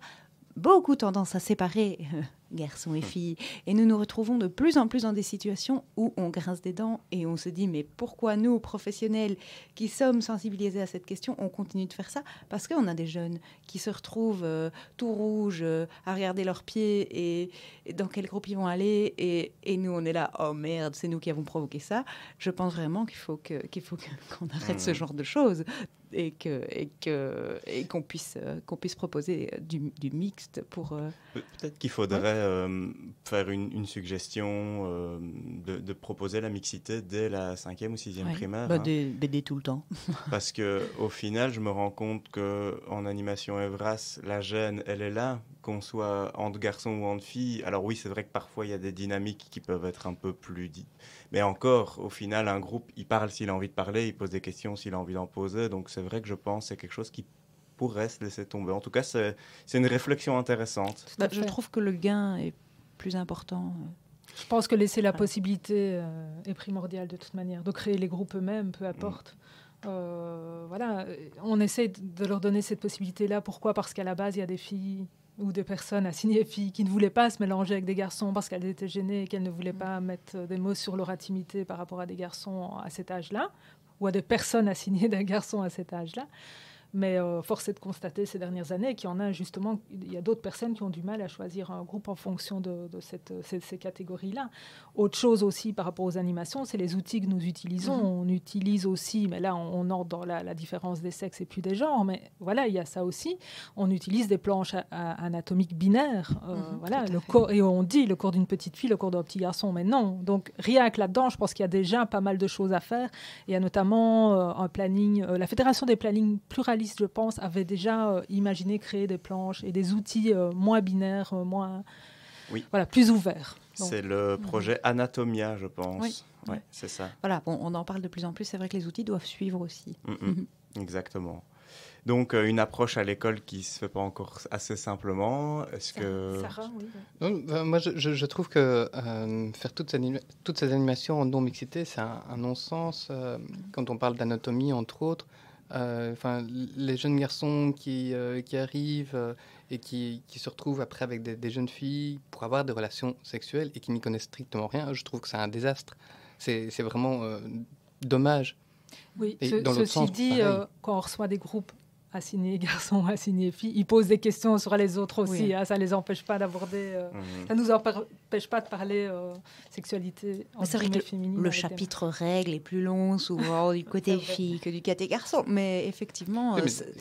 beaucoup tendance à séparer euh, garçons et filles. Et nous nous retrouvons de plus en plus dans des situations où on grince des dents et on se dit mais pourquoi nous, professionnels qui sommes sensibilisés à cette question, on continue de faire ça Parce qu'on a des jeunes qui se retrouvent euh, tout rouges euh, à regarder leurs pieds et, et dans quel groupe ils vont aller et, et nous on est là oh merde c'est nous qui avons provoqué ça je pense vraiment qu'il faut <laughs> qu'on arrête ce Mhm. genre de choses et que et que et qu'on puisse euh, qu'on puisse proposer du, du mixte pour euh, Pe- Peut-être qu'il faudrait euh, faire une, une suggestion euh, de, de proposer la mixité dès la cinquième ou sixième ouais, primaire. bah, hein. des BD tout le temps <laughs> Parce que au final, je me rends compte que en animation Evras, la gêne, elle est là, qu'on soit entre garçons ou entre filles. Alors oui, c'est vrai que parfois il y a des dynamiques qui peuvent être un peu plus. Mais encore, au final, un groupe, il parle s'il a envie de parler, il pose des questions s'il a envie d'en poser. Donc c'est vrai que je pense que c'est quelque chose qui pourrait se laisser tomber. En tout cas, c'est c'est une réflexion intéressante. Bah, je trouve que le gain est plus important Je pense que laisser la possibilité euh, est primordiale de toute manière, de créer les groupes eux-mêmes, peu importe. voilà, on essaie de leur donner cette possibilité-là. Pourquoi? Parce qu'à la base, il y a des filles ou des personnes assignées <laughs> filles qui ne voulaient pas se mélanger avec des garçons parce qu'elles étaient gênées et qu'elles ne voulaient pas mettre des mots sur leur intimité par rapport à des garçons à cet âge-là, ou à des personnes assignées d'un garçon à cet âge-là. Mais euh, force est de constater ces dernières années qu'il y en a justement, il y a d'autres personnes qui ont du mal à choisir un groupe en fonction de, cette, ces, catégories-là. Autre chose aussi par rapport aux animations, c'est les outils que nous utilisons. Mhm. On utilise aussi, mais là on, entre dans la, différence des sexes et puis des genres, mais voilà, il y a ça aussi. On utilise des planches anatomiques binaires. Euh, mhm, voilà, le corps, et on dit le corps d'une petite fille, le corps d'un petit garçon, mais non. Donc rien que là-dedans, je pense qu'il y a déjà pas mal de choses à faire. Il y a notamment euh, un planning, la Fédération des plannings pluralistes je pense, avait déjà euh, imaginé créer des planches et des outils euh, moins binaires, euh, moins, oui. voilà, plus ouverts. C'est le projet Anatomia, je pense. Oui, c'est ça. Voilà, bon, on en parle de plus en plus. C'est vrai que les outils doivent suivre aussi. Mm, mm. Mhm. Exactement. Donc une approche à l'école qui se fait pas encore assez simplement. Est-ce que Sarah, oui, moi je, je, trouve que faire toutes ces, toutes ces animations en non mixité, c'est un, un non-sens. quand on parle d'anatomie entre autres, enfin, les jeunes garçons qui, euh, qui arrivent euh, et qui, qui, se retrouvent après avec des, jeunes filles pour avoir des relations sexuelles et qui n'y connaissent strictement rien, je trouve que c'est un désastre. C'est vraiment dommage. Oui, dans ceci sens, dit, quand on reçoit des groupes assigné garçon, <laughs> assigné fille. Ils posent des questions sur les autres aussi. Hein, ça ne les empêche pas d'aborder. Euh, mhm. Ça ne nous empêche pas de parler euh, sexualité en C'est vrai que féminine. Le chapitre règles est plus long souvent du <laughs> côté fille que du côté garçon. Mais effectivement,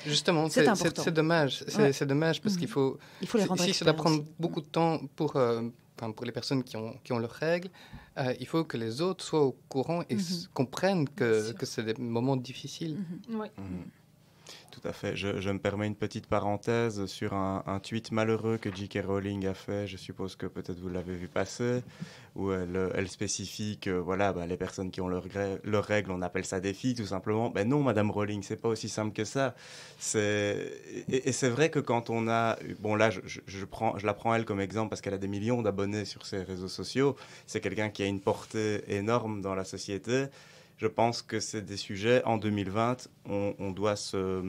justement, c'est C'est dommage. C'est dommage parce qu'il mhm. faut. Il faut les rendre Si ça doit prendre beaucoup de temps pour. Euh, pour les personnes qui ont, qui ont leurs règles, il faut que les autres soient au courant et mhm. comprennent que, que c'est des moments difficiles. Oui. Tout à fait. Je, me permets une petite parenthèse sur un, tweet malheureux que J.K. Rowling a fait. Je suppose que peut-être vous l'avez vu passer, où elle, spécifie que voilà, bah, les personnes qui ont leurs règles, on appelle ça des filles, tout simplement. Ben non, Madame Rowling, c'est pas aussi simple que ça. Et, c'est vrai que quand on a, bon là, je, je la prends elle comme exemple parce qu'elle a des millions d'abonnés sur ses réseaux sociaux. C'est quelqu'un qui a une portée énorme dans la société je pense que c'est des sujets, en 2020, on, doit se,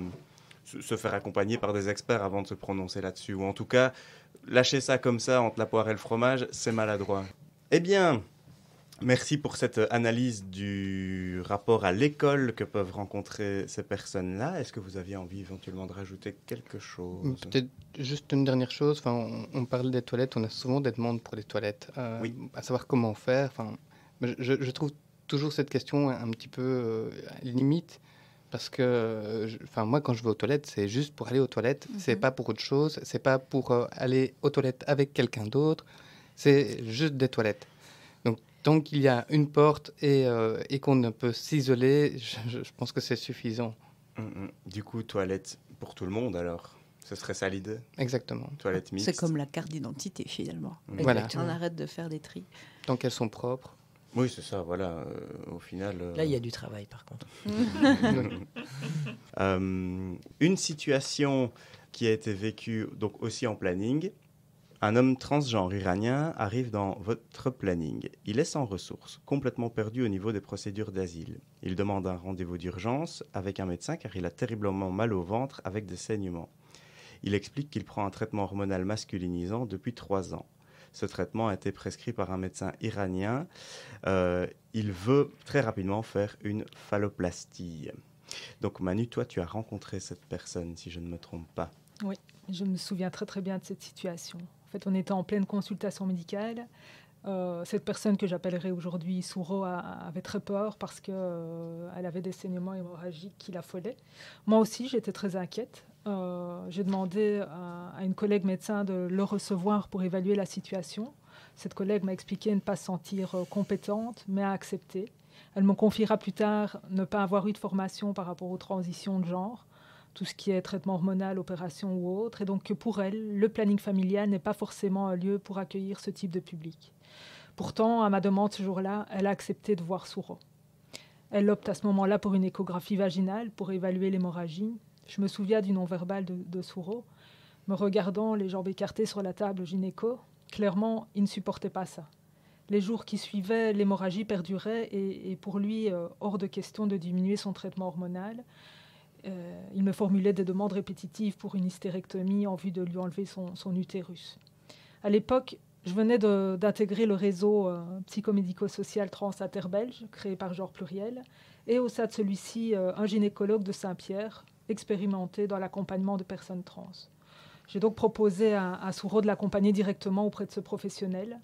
se, faire accompagner par des experts avant de se prononcer là-dessus. Ou en tout cas, lâcher ça comme ça entre la poire et le fromage, c'est maladroit. Eh bien, merci pour cette analyse du rapport à l'école que peuvent rencontrer ces personnes-là. Est-ce que vous aviez envie éventuellement de rajouter quelque chose? Peut-être juste une dernière chose. Enfin, on, parle des toilettes, on a souvent des demandes pour les toilettes. Euh, oui. À savoir comment faire. Enfin, je, je trouve toujours cette question un petit peu euh, limite parce que enfin moi quand je vais aux toilettes c'est juste pour aller aux toilettes Ce c'est mhm. pas pour autre chose c'est pas pour euh, aller aux toilettes avec quelqu'un d'autre c'est juste des toilettes donc tant qu'il y a une porte et, euh, et qu'on ne peut s'isoler je, pense que c'est suffisant mm, mm. du coup toilette pour tout le monde alors ce serait ça l'idée? Exactement. Toilette mixte. C'est comme la carte d'identité finalement. Mm. Voilà. On arrête de faire des tris. Tant qu'elles sont propres. Oui, c'est ça, voilà. Euh, au final. Là, il y a du travail, par contre. <laughs> Euh, une situation qui a été vécue donc aussi en planning. Un homme transgenre iranien arrive dans votre planning. Il est sans ressources, complètement perdu au niveau des procédures d'asile. Il demande un rendez-vous d'urgence avec un médecin car il a terriblement mal au ventre avec des saignements. Il explique qu'il prend un traitement hormonal masculinisant depuis trois ans. Ce traitement a été prescrit par un médecin iranien. Euh, il veut très rapidement faire une phalloplastie. Donc Manu, toi, tu as rencontré cette personne, si je ne me trompe pas. Oui, je me souviens très très bien de cette situation. En fait, on était en pleine consultation médicale. Euh, cette personne que j'appellerai aujourd'hui Souro avait très peur parce qu'elle euh, avait des saignements hémorragiques qui l'affolaient. Moi aussi, j'étais très inquiète. Euh, j'ai demandé à, une collègue médecin de le recevoir pour évaluer la situation. Cette collègue m'a expliqué ne pas se sentir euh, compétente, mais à accepter. Elle me confiera plus tard ne pas avoir eu de formation par rapport aux transitions de genre, tout ce qui est traitement hormonal, opération ou autre, et donc que pour elle, le planning familial n'est pas forcément un lieu pour accueillir ce type de public. Pourtant, à ma demande ce jour-là, elle a accepté de voir Souro. Elle opte à ce moment-là pour une échographie vaginale pour évaluer l'hémorragie, je me souviens du non-verbal de, de me regardant les jambes écartées sur la table gynéco. Clairement, il ne supportait pas ça. Les jours qui suivaient, l'hémorragie perdurait et, pour lui, euh, hors de question de diminuer son traitement hormonal. Euh, il me formulait des demandes répétitives pour une hystérectomie en vue de lui enlever son, utérus. À l'époque, je venais d'intégrer le réseau euh, psychomédico-social trans-interbelge créé par Genre Pluriel et au sein de celui-ci, un gynécologue de Saint-Pierre expérimenté dans l'accompagnement de personnes trans. J'ai donc proposé à, à Souro de l'accompagner directement auprès de ce professionnel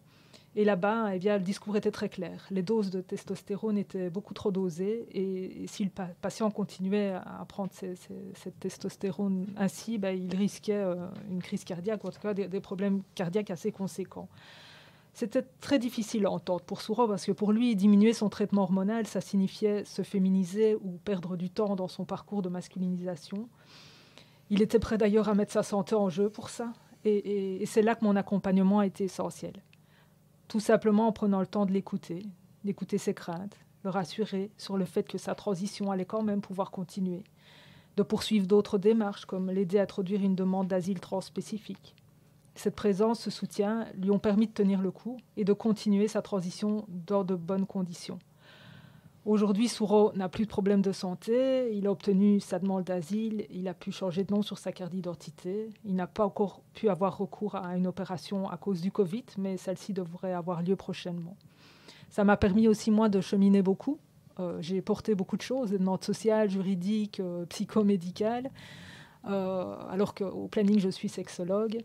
et là-bas, eh bien, le discours était très clair. Les doses de testostérone étaient beaucoup trop dosées. Et, si le patient continuait à prendre cette testostérone ainsi, ben, il risquait euh, une crise cardiaque, ou en tout cas des, problèmes cardiaques assez conséquents. C'était très difficile à entendre pour Souro parce que pour lui, diminuer son traitement hormonal, ça signifiait se féminiser ou perdre du temps dans son parcours de masculinisation. Il était prêt d'ailleurs à mettre sa santé en jeu pour ça. et c'est là que mon accompagnement a été essentiel tout simplement en prenant le temps de l'écouter, d'écouter ses craintes, le rassurer sur le fait que sa transition allait quand même pouvoir continuer, de poursuivre d'autres démarches comme l'aider à introduire une demande d'asile transspécifique. Cette présence, ce soutien lui ont permis de tenir le coup et de continuer sa transition dans de bonnes conditions. Aujourd'hui, Souro n'a plus de problème de santé, il a obtenu sa demande d'asile, il a pu changer de nom sur sa carte d'identité, il n'a pas encore pu avoir recours à une opération à cause du Covid, mais celle-ci devrait avoir lieu prochainement. Ça m'a permis aussi, moi, de cheminer beaucoup. Euh, j'ai porté beaucoup de choses, des demandes sociales, juridiques, euh, psychomédicales, euh, alors qu'au planning, je suis sexologue.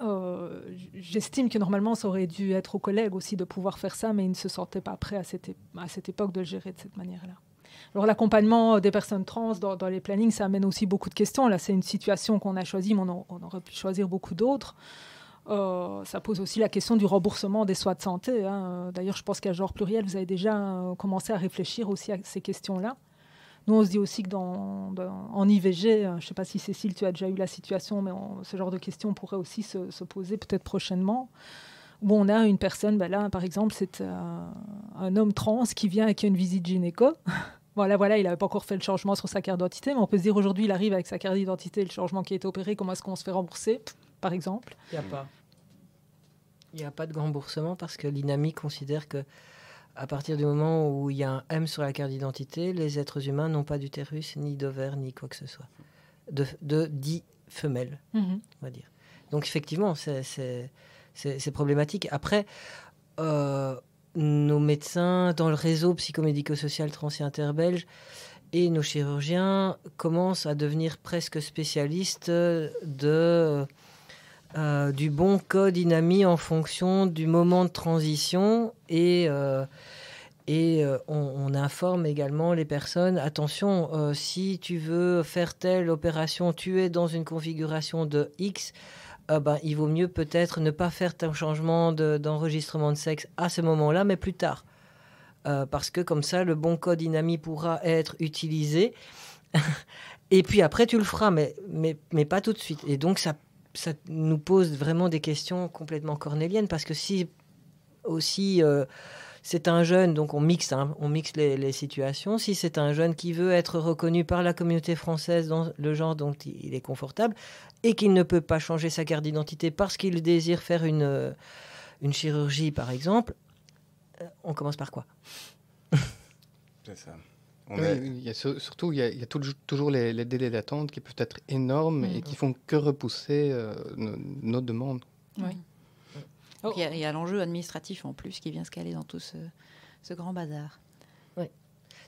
Euh, j'estime que normalement, ça aurait dû être aux collègues aussi de pouvoir faire ça, mais ils ne se sentaient pas prêts à cette, à cette époque de le gérer de cette manière-là. Alors l'accompagnement des personnes trans dans, les plannings, ça amène aussi beaucoup de questions. Là, c'est une situation qu'on a choisie, mais on, aurait pu choisir beaucoup d'autres. Euh, ça pose aussi la question du remboursement des soins de santé. Hein. D'ailleurs, je pense qu'à genre pluriel, vous avez déjà euh, commencé à réfléchir aussi à ces questions-là. Nous, on se dit aussi que dans, en IVG, euh, je ne sais pas si Cécile, tu as déjà eu la situation, mais ce genre de questions pourrait aussi se, poser peut-être prochainement. Où on a une personne, ben là, par exemple, c'est euh, un homme trans qui vient et qui a une visite gynéco. <laughs> Voilà, voilà, il n'avait pas encore fait le changement sur sa carte d'identité, mais on peut se dire aujourd'hui, il arrive avec sa carte d'identité, le changement qui a été opéré, comment est-ce qu'on se fait rembourser, par exemple? Il n'y a pas. Il n'y a pas de remboursement parce que l'INAMI considère que à partir du moment où il y a un M sur la carte d'identité, les êtres humains n'ont pas d'utérus, ni d'ovaire, ni quoi que ce soit. De, de dit femelle, mhm. on va dire. Donc effectivement, c'est problématique. Après, euh, nos médecins dans le réseau psychomédico-social trans et interbelge et nos chirurgiens commencent à devenir presque spécialistes de... Euh, du bon code INAMI en fonction du moment de transition et, euh, et euh, on, informe également les personnes, attention, si tu veux faire telle opération, tu es dans une configuration de X, ben, il vaut mieux peut-être ne pas faire un changement d'enregistrement de, sexe à ce moment-là, mais plus tard. parce que comme ça, le bon code INAMI pourra être utilisé. <laughs> Et puis après, tu le feras, mais, mais, mais pas tout de suite. Et donc, ça ça nous pose vraiment des questions complètement cornéliennes parce que si aussi euh, c'est un jeune, donc on mixe, hein, on mixe les, situations. Si c'est un jeune qui veut être reconnu par la communauté française dans le genre dont il est confortable et qu'il ne peut pas changer sa carte d'identité parce qu'il désire faire une, euh, une chirurgie, par exemple, euh, on commence par quoi? C'est ça il y a, surtout, il y a, toujours les, délais d'attente qui peuvent être énormes et qui font que repousser euh, nos, demandes. Oui. Il y a, l'enjeu administratif en plus qui vient se caler dans tout ce, grand bazar. Oui.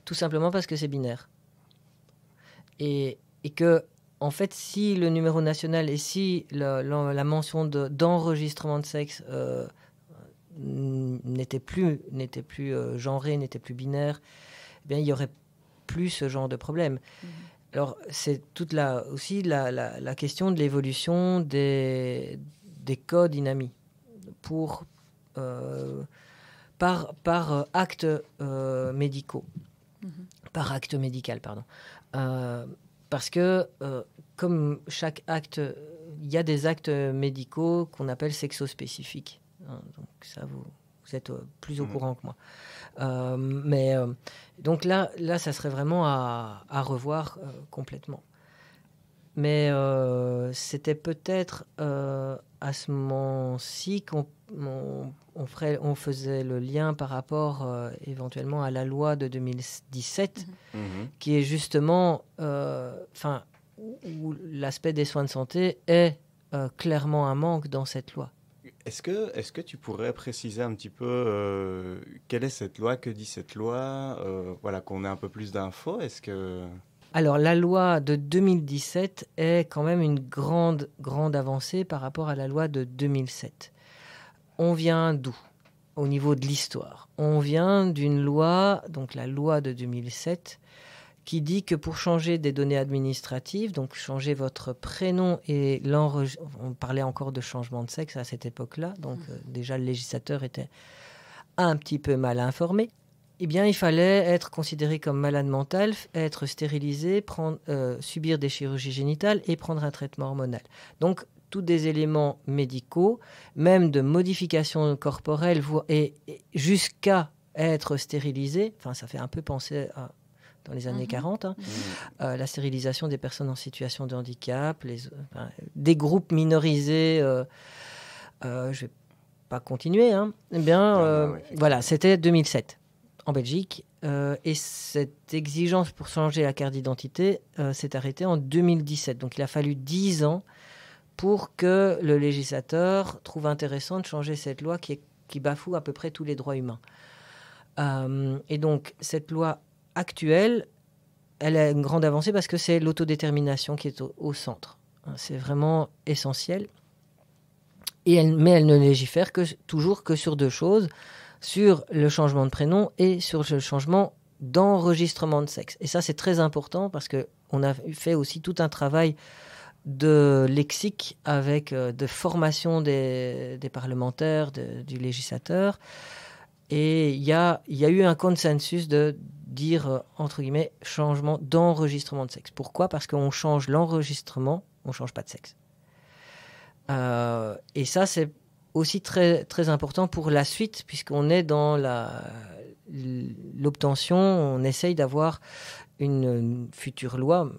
Tout simplement parce que c'est binaire. Et, et, que, en fait, si le numéro national et si la, mention d'enregistrement de, sexe euh, n'était plus, n'était plus euh, genré, n'était plus binaire, eh bien, il y aurait plus ce genre de problème. Mhm. Alors, c'est toute la, aussi la, la, question de l'évolution des, des codes INAMI pour, euh, par, par euh, actes euh, médicaux. Mhm. Par acte médical, pardon. parce que, comme chaque acte, il y a des actes médicaux qu'on appelle sexospécifiques. Hein, donc, ça, vous, vous êtes plus au mhm. courant que moi. Euh, mais euh, donc là, là, ça serait vraiment à, revoir euh, complètement. mais euh, c'était peut-être euh, à ce moment-ci qu'on on, on ferait- on faisait le lien par rapport euh, éventuellement à la loi de 2017, Mhm. qui est justement, euh, enfin, où où l'aspect des soins de santé est euh, clairement un manque dans cette loi. Est-ce que, tu pourrais préciser un petit peu euh, quelle est cette loi, que dit cette loi, euh, voilà, qu'on ait un peu plus d'infos Est-ce que... Alors, la loi de 2017 est quand même une grande, grande avancée par rapport à la loi de 2007. On vient d'où? Au niveau de l'histoire. On vient d'une loi, donc la loi de 2007, qui dit que pour changer des données administratives, donc changer votre prénom et l'enregistrement, on parlait encore de changement de sexe à cette époque-là, donc euh, déjà le législateur était un petit peu mal informé eh bien, il fallait être considéré comme malade mental, être stérilisé, prendre, euh, subir des chirurgies génitales et prendre un traitement hormonal. Donc, tous des éléments médicaux, même de modification corporelle, vo- et, et jusqu'à être stérilisé. Enfin, ça fait un peu penser à dans les années Mhm. 40, hein, Mhm. euh, la stérilisation des personnes en situation de handicap, les, enfin, des groupes minorisés. euh, euh, je vais pas continuer. Hein. Eh bien, Non, non, euh, ouais, voilà, c'était 2007 en Belgique. euh, et cette exigence pour changer la carte d'identité euh, s'est arrêtée en 2017. Donc il a fallu 10 ans pour que le législateur trouve intéressant de changer cette loi qui, est- qui bafoue à peu près tous les droits humains. Euh, et donc cette loi actuelle, elle a une grande avancée parce que c'est l'autodétermination qui est au, centre. Hein, C'est vraiment essentiel. Et elle, mais elle ne légifère que, toujours que sur deux choses, sur le changement de prénom et sur le changement d'enregistrement de sexe. Et ça, c'est très important parce que on a fait aussi tout un travail de lexique avec euh, de formation des, des parlementaires, du législateur. Et il y a, il y a eu un consensus de dire, euh, entre guillemets, changement d'enregistrement de sexe. Pourquoi? Parce qu'on change l'enregistrement, on ne change pas de sexe. Euh, et ça, c'est aussi très, très important pour la suite, puisqu'on est dans l'obtention, on essaye d'avoir une, future loi.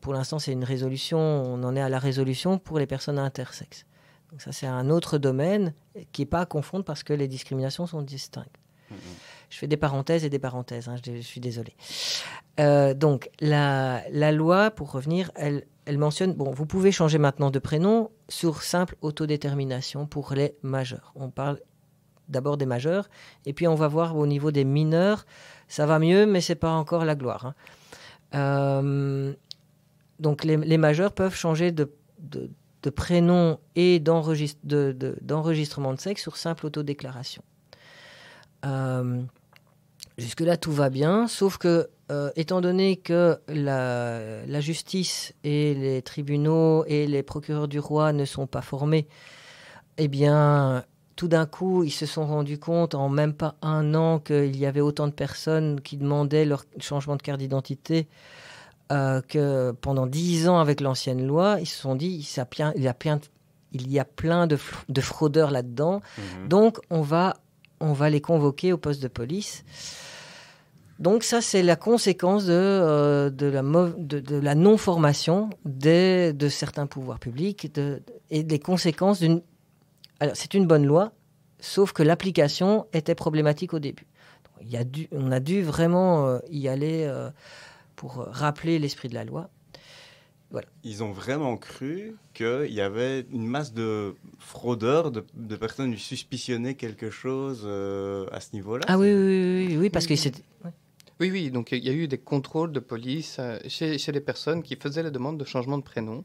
Pour, l'instant, c'est une résolution, on en est à la résolution pour les personnes intersexes. Donc ça, c'est un autre domaine qui n'est pas à confondre parce que les discriminations sont distinctes. Mhm. Je fais des parenthèses et des parenthèses, hein, je, suis désolée. Euh, donc, la, loi, pour revenir, elle, mentionne, bon, vous pouvez changer maintenant de prénom sur simple autodétermination pour les majeurs. On parle d'abord des majeurs, et puis on va voir au niveau des mineurs, ça va mieux, mais c'est pas encore la gloire. hein. Euh, donc, les, majeurs peuvent changer de, prénom et d'enregistre- de- de- d'enregistrement de, sexe sur simple autodéclaration. Euh, Jusque-là, tout va bien, sauf que, euh, étant donné que la, la justice et les tribunaux et les procureurs du roi ne sont pas formés, eh bien, tout d'un coup, ils se sont rendus compte, en même pas un an, qu'il y avait autant de personnes qui demandaient leur changement de carte d'identité euh, que pendant dix ans avec l'ancienne loi, ils se sont dit, ça il y a plein, de- il y a plein de, fr- de fraudeurs là-dedans, Mhm. donc, on va, on va les convoquer au poste de police. Donc, ça, c'est la conséquence de, euh, la, non-formation de certains pouvoirs publics et des conséquences d'une. Alors, c'est une bonne loi, sauf que l'application était problématique au début. Il y a on a dû vraiment euh, y aller euh, pour rappeler l'esprit de la loi. Ils ont vraiment cru qu'il y avait une masse de fraudeurs, de, de personnes qui suspicionnaient quelque chose euh, à ce niveau-là. Ah oui, oui, oui, oui, oui, parce que c'est. Oui, oui, donc il y a eu des contrôles de police euh, chez, chez les personnes qui faisaient la demande de changement de prénom.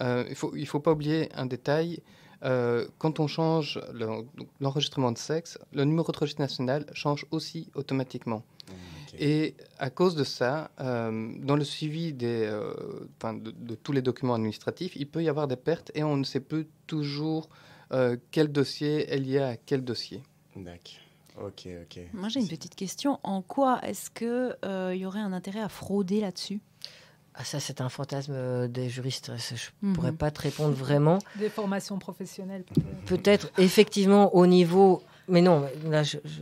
Euh, il ne faut, il faut pas oublier un détail. euh, quand on change le- l'enregistrement de sexe, le numéro de registre national change aussi automatiquement. Et à cause de ça, euh, dans le suivi des, euh, enfin, de, de tous les documents administratifs, il peut y avoir des pertes et on ne sait plus toujours euh, quel dossier est lié à quel dossier. D'accord. Ok, ok. Moi, j'ai une petite question. En quoi est-ce qu'il y aurait un intérêt à frauder là-dessus? Ah, ça, c'est un fantasme euh, des juristes. Je ne Mhm. pourrais pas te répondre vraiment. <laughs> Des formations professionnelles. peut-être. Peut-être, effectivement, au niveau. Mais non, là, je, je,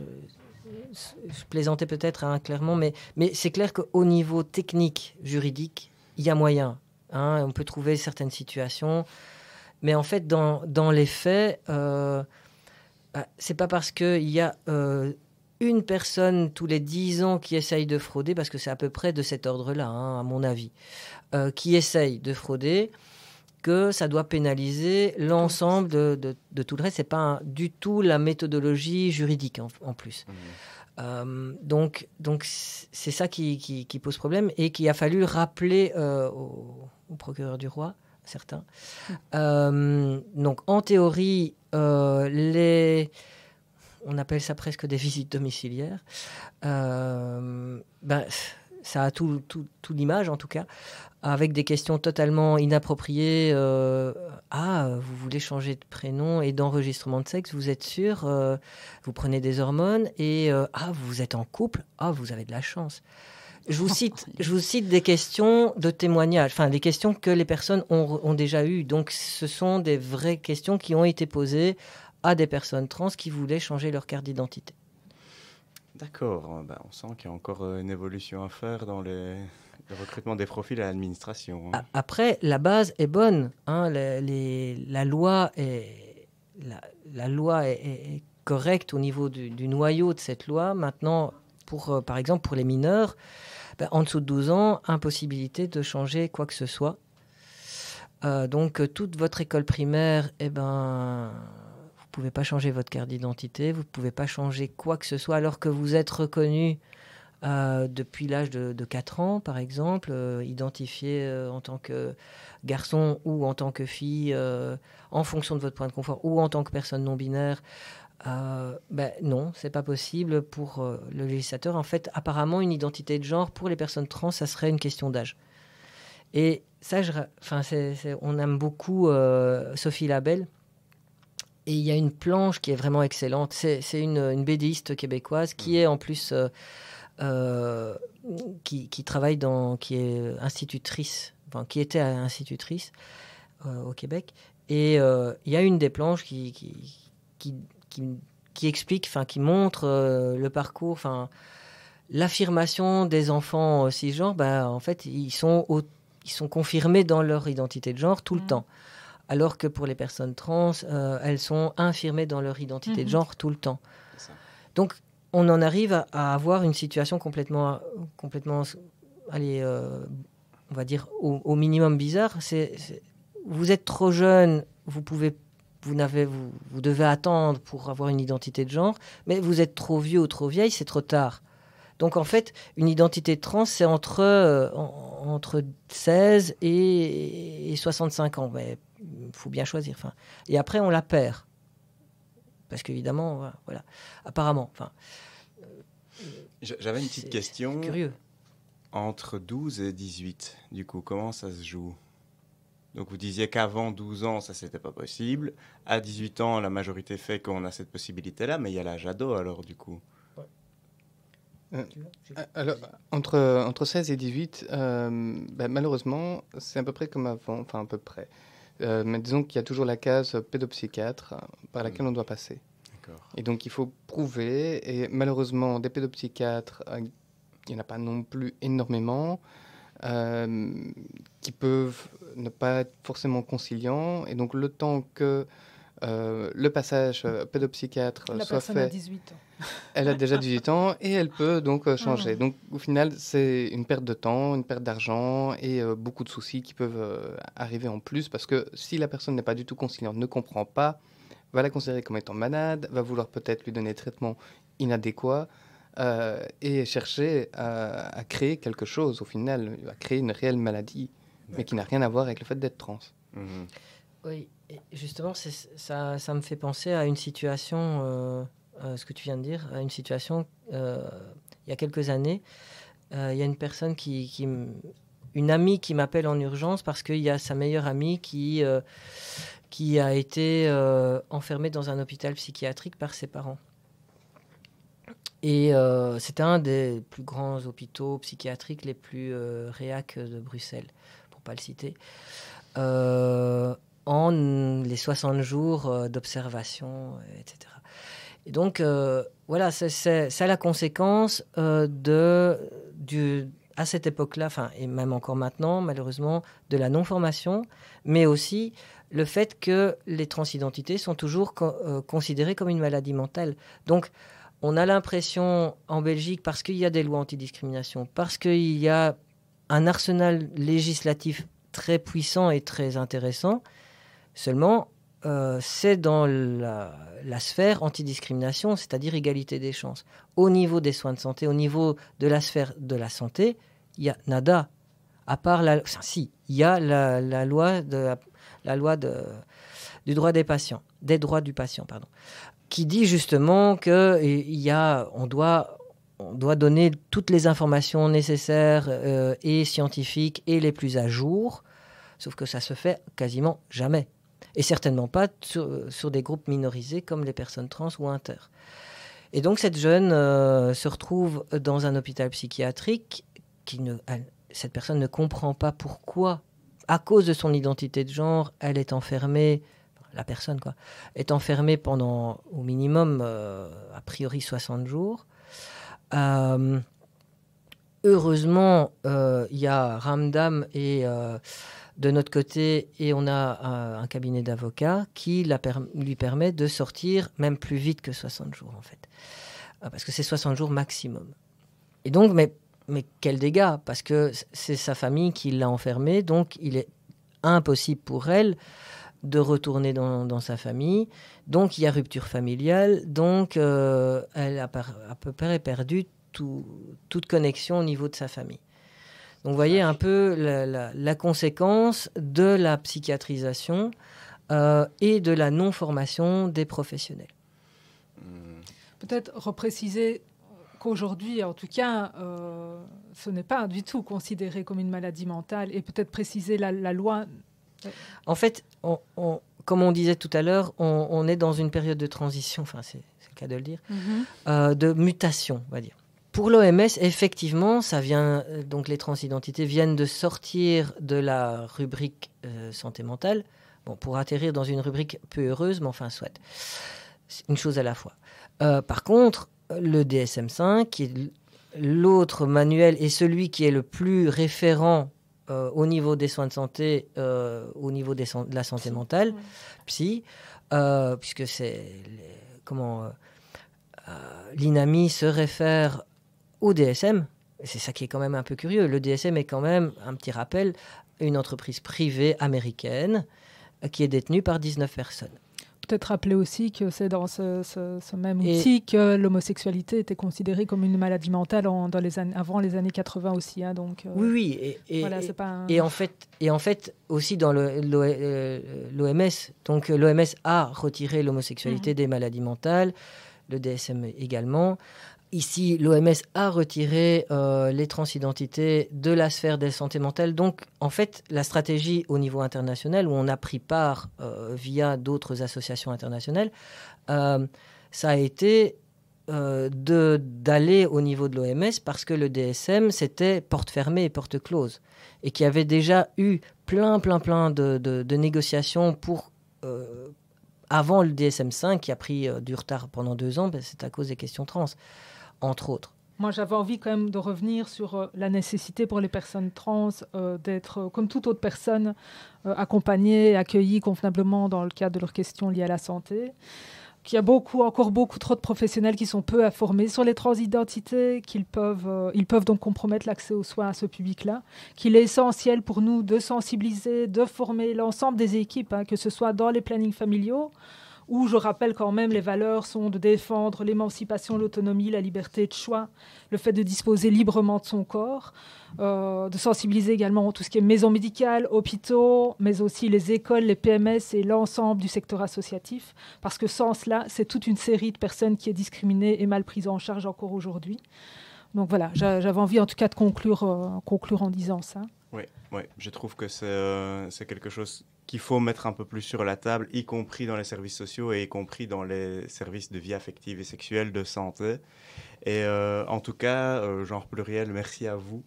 je plaisantais peut-être hein, clairement, mais, mais c'est clair qu'au niveau technique, juridique, il y a moyen Hein, on peut trouver certaines situations, mais en fait, dans, les faits, euh, bah, c'est pas parce qu'il y a euh, une personne tous les dix ans qui essaye de frauder, parce que c'est à peu près de cet ordre-là, hein, à mon avis, euh, qui essaye de frauder, que ça doit pénaliser l'ensemble de, de, tout le reste. C'est pas du tout la méthodologie juridique en, plus. Mmh. Euh, donc, donc c'est ça qui, qui, pose problème et qu'il a fallu rappeler euh, au, procureur du roi, certains. Mmh. Euh, donc, en théorie, les, on appelle ça presque des visites domiciliaires. ben, ça a tout, tout, tout l'image en tout cas avec des questions totalement inappropriées. Euh, ah, vous voulez changer de prénom et d'enregistrement de sexe, vous êtes sûr euh, Vous prenez des hormones et euh, ah, vous êtes en couple Ah, vous avez de la chance. Je vous cite, <laughs> je vous cite des questions de témoignage, enfin des questions que les personnes ont, ont déjà eues. Donc, ce sont des vraies questions qui ont été posées à des personnes trans qui voulaient changer leur carte d'identité. D'accord. Ben, on sent qu'il y a encore une évolution à faire dans les le recrutement des profils à l'administration. Hein. Après, la base est bonne. Hein, la loi est, correcte au niveau du, noyau de cette loi. Maintenant, pour, euh, par exemple, pour les mineurs, ben, en dessous de 12 ans, impossibilité de changer quoi que ce soit. Euh, donc, toute votre école primaire, eh ben, vous ne pouvez pas changer votre carte d'identité, vous ne pouvez pas changer quoi que ce soit alors que vous êtes reconnu euh, depuis l'âge de, 4 ans, par exemple, euh, identifié euh, en tant que garçon ou en tant que fille, en fonction de votre point de confort, ou en tant que personne non binaire. ben non, c'est pas possible pour le législateur. En fait, apparemment, une identité de genre pour les personnes trans, ça serait une question d'âge. Et ça, je, enfin, on aime beaucoup Sophie Labelle. Et il y a une planche qui est vraiment excellente. C'est une, une bédéiste québécoise qui mmh. est en plus euh, qui, travaille dans, qui est institutrice, enfin, qui était institutrice euh, au Québec. Et euh, il y a une des planches qui, qui, qui, explique, enfin, qui montre le parcours, enfin, l'affirmation des enfants cisgenres, ben, en fait, ils sont, ils sont confirmés dans leur identité de genre tout le mmh. temps alors que pour les personnes trans, elles sont infirmées dans leur identité de mmh. genre tout le temps. Donc, on en arrive à, avoir une situation complètement, complètement allez, euh, on va dire au, minimum bizarre. Vous êtes trop jeune, vous pouvez, vous n'avez, vous, vous, devez attendre pour avoir une identité de genre, mais vous êtes trop vieux ou trop vieille, c'est trop tard. Donc en fait, une identité trans, c'est entre, euh, entre 16 et, et 65 ans. Il faut bien choisir. Et après, on la perd parce qu'évidemment, voilà, apparemment. J'avais une petite question. Curieux. Entre 12 et 18, du coup, comment ça se joue? Donc vous disiez qu'avant 12 ans, ça c'était pas possible. À 18 ans, la majorité fait qu'on a cette possibilité-là, mais il y a l'âge ado alors du coup. Euh, alors, entre, entre 16 et 18, euh, ben, malheureusement, c'est à peu près comme avant, enfin à peu près. Euh, mais disons qu'il y a toujours la case pédopsychiatre par laquelle mm. on doit passer. Et donc il faut prouver, et malheureusement des pédopsychiatres, euh, il n'y en a pas non plus énormément, euh, qui peuvent ne pas être forcément conciliants, et donc le temps que le passage pédopsychiatre soit fait... A 18 ans. <laughs> elle a déjà 18 ans et elle peut donc changer. Ah. Donc au final, c'est une perte de temps, une perte d'argent et beaucoup de soucis qui peuvent arriver en plus parce que si la personne n'est pas du tout conciliante, ne comprend pas, va la considérer comme étant malade, va vouloir peut-être lui donner un traitement inadéquat euh, et chercher à, créer quelque chose au final, à créer une réelle maladie, mais qui n'a rien à voir avec le fait d'être trans. Mhm. Oui, justement, ça, ça me fait penser à une situation, euh, euh, ce que tu viens de dire, à une situation il y a quelques années. Il y a une personne qui, qui une amie qui m'appelle en urgence parce qu'il y a sa meilleure amie qui qui a été euh, enfermé dans un hôpital psychiatrique par ses parents. Et euh, c'était un des plus grands hôpitaux psychiatriques les plus euh, réacs de Bruxelles, pour pas le citer. en les 60 jours d'observation, etc. Et donc, voilà, c'est la conséquence de, du, à cette époque-là, et même encore maintenant, malheureusement, de la non-formation, mais aussi le fait que les transidentités sont toujours euh, considérées comme une maladie mentale. Donc, on a l'impression en Belgique, parce qu'il y a des lois antidiscrimination, parce qu'il y a un arsenal législatif très puissant et très intéressant, seulement euh, c'est dans la, sphère antidiscrimination, c'est-à-dire égalité des chances. Au niveau des soins de santé, au niveau de la sphère de la santé, il y a nada. À part la, si, il y a la, loi du droit des patients, des droits du patient, pardon, qui dit justement que doit on doit donner toutes les informations nécessaires euh, et scientifiques et les plus à jour, sauf que ça se fait quasiment jamais et certainement pas sur, des groupes minorisés comme les personnes trans ou inter. Et donc cette jeune euh, se retrouve dans un hôpital psychiatrique qui ne, cette personne ne comprend pas pourquoi, à cause de son identité de genre, elle est enfermée, la personne quoi, est enfermée pendant au minimum euh, a priori 60 jours. Euh, heureusement, il y a Ramdam et de notre côté et on a un, cabinet d'avocats qui lui permet de sortir même plus vite que 60 jours en fait. Euh, parce que c'est 60 jours maximum. Et donc, mais, mais quel dégât Parce que c'est sa famille qui l'a enfermée, donc il est impossible pour elle de retourner dans, sa famille. Donc il y a rupture familiale, donc euh, elle a à peu près perdu toute connexion au niveau de sa famille. Donc vous voyez un peu la, conséquence de la psychiatrisation euh, et de la non-formation des professionnels. Hmm. Peut-être repréciser qu'aujourd'hui, en tout cas, euh, ce n'est pas du tout considéré comme une maladie mentale et peut-être préciser la, loi. En fait, comme on disait tout à l'heure, on, est dans une période de transition, enfin c'est le cas de le dire, mhm. euh, de mutation, on va dire. Pour l'OMS, effectivement, ça vient, euh, donc les transidentités viennent de sortir de la rubrique euh, santé mentale, bon, pour atterrir dans une rubrique peu heureuse, mais enfin, soit. Une chose à la fois. Euh, par contre, le DSM-5, qui est l'autre manuel et celui qui est le plus référent au niveau des soins de santé, au niveau des de la santé mentale, psy, puisque c'est comment l'INAMI se réfère au DSM. C'est ça qui est quand même un peu curieux. Le DSM est quand même, un petit rappel, une entreprise privée américaine euh, qui est détenue par 19 personnes. Peut-être rappeler aussi que c'est dans ce, même outil que l'homosexualité était considérée comme une maladie mentale dans les années, avant les années 80 aussi. Hein, donc, euh, oui, oui. Et, et, en fait, et en fait, aussi dans l'OMS, euh, donc l'OMS a retiré l'homosexualité mhm. des maladies mentales, le DSM également. Ici, l'OMS a retiré euh, les transidentités de la sphère des santé mentale. Donc, en fait, la stratégie au niveau international, où on a pris part euh, via d'autres associations internationales, euh, ça a été d'aller au niveau de l'OMS parce que le DSM, c'était porte fermée et porte close. Et qu'il y avait déjà eu plein, plein, plein de, négociations pour avant le DSM-5 qui a pris du retard pendant deux ans, ben, c'est à cause des questions trans entre autres. Moi, j'avais envie quand même de revenir sur euh, la nécessité pour les personnes trans euh, d'être, euh, comme toute autre personne, accompagnées, accueillies convenablement dans le cadre de leurs questions liées à la santé. Qu'il y a beaucoup, encore beaucoup trop de professionnels qui sont peu informés sur les transidentités, qu'ils peuvent, ils peuvent donc compromettre l'accès aux soins à ce public-là. Qu'il est essentiel pour nous de sensibiliser, de former l'ensemble des équipes, hein, que ce soit dans les plannings familiaux, où je rappelle quand même les valeurs sont de défendre l'émancipation, l'autonomie, la liberté de choix, le fait de disposer librement de son corps, euh, de sensibiliser également tout ce qui est maison médicale, hôpitaux, mais aussi les écoles, les PMS et l'ensemble du secteur associatif, parce que sans cela, c'est toute une série de personnes qui est discriminée et mal prise en charge encore aujourd'hui. Donc voilà, j'avais envie en tout cas de conclure, euh, conclure en disant ça. Oui, oui, je trouve que c'est euh, quelque chose qu'il faut mettre un peu plus sur la table, y compris dans les services sociaux et y compris dans les services de vie affective et sexuelle, de santé. Et euh, en tout cas, euh, genre pluriel, merci à vous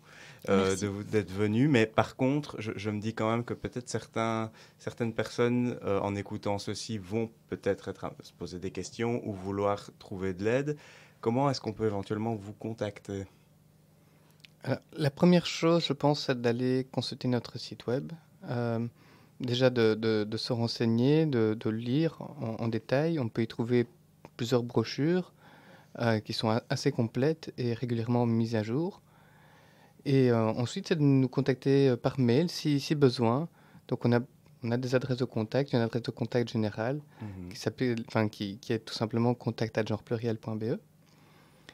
euh, d'être venu. Mais par contre, je, me dis quand même que peut-être certaines personnes, en écoutant ceci, vont peut-être être, se poser des questions ou vouloir trouver de l'aide. Comment est-ce qu'on peut éventuellement vous contacter? La première chose, je pense, c'est d'aller consulter notre site web. Euh, déjà de, de, se renseigner, de, de lire en, détail. On peut y trouver plusieurs brochures euh, qui sont assez complètes et régulièrement mises à jour. Et euh, ensuite, c'est de nous contacter par mail si, si besoin. Donc, on a on a des adresses de contact, une adresse de contact générale mhm. qui, qui, qui, est tout simplement contact@genrepluriel.be.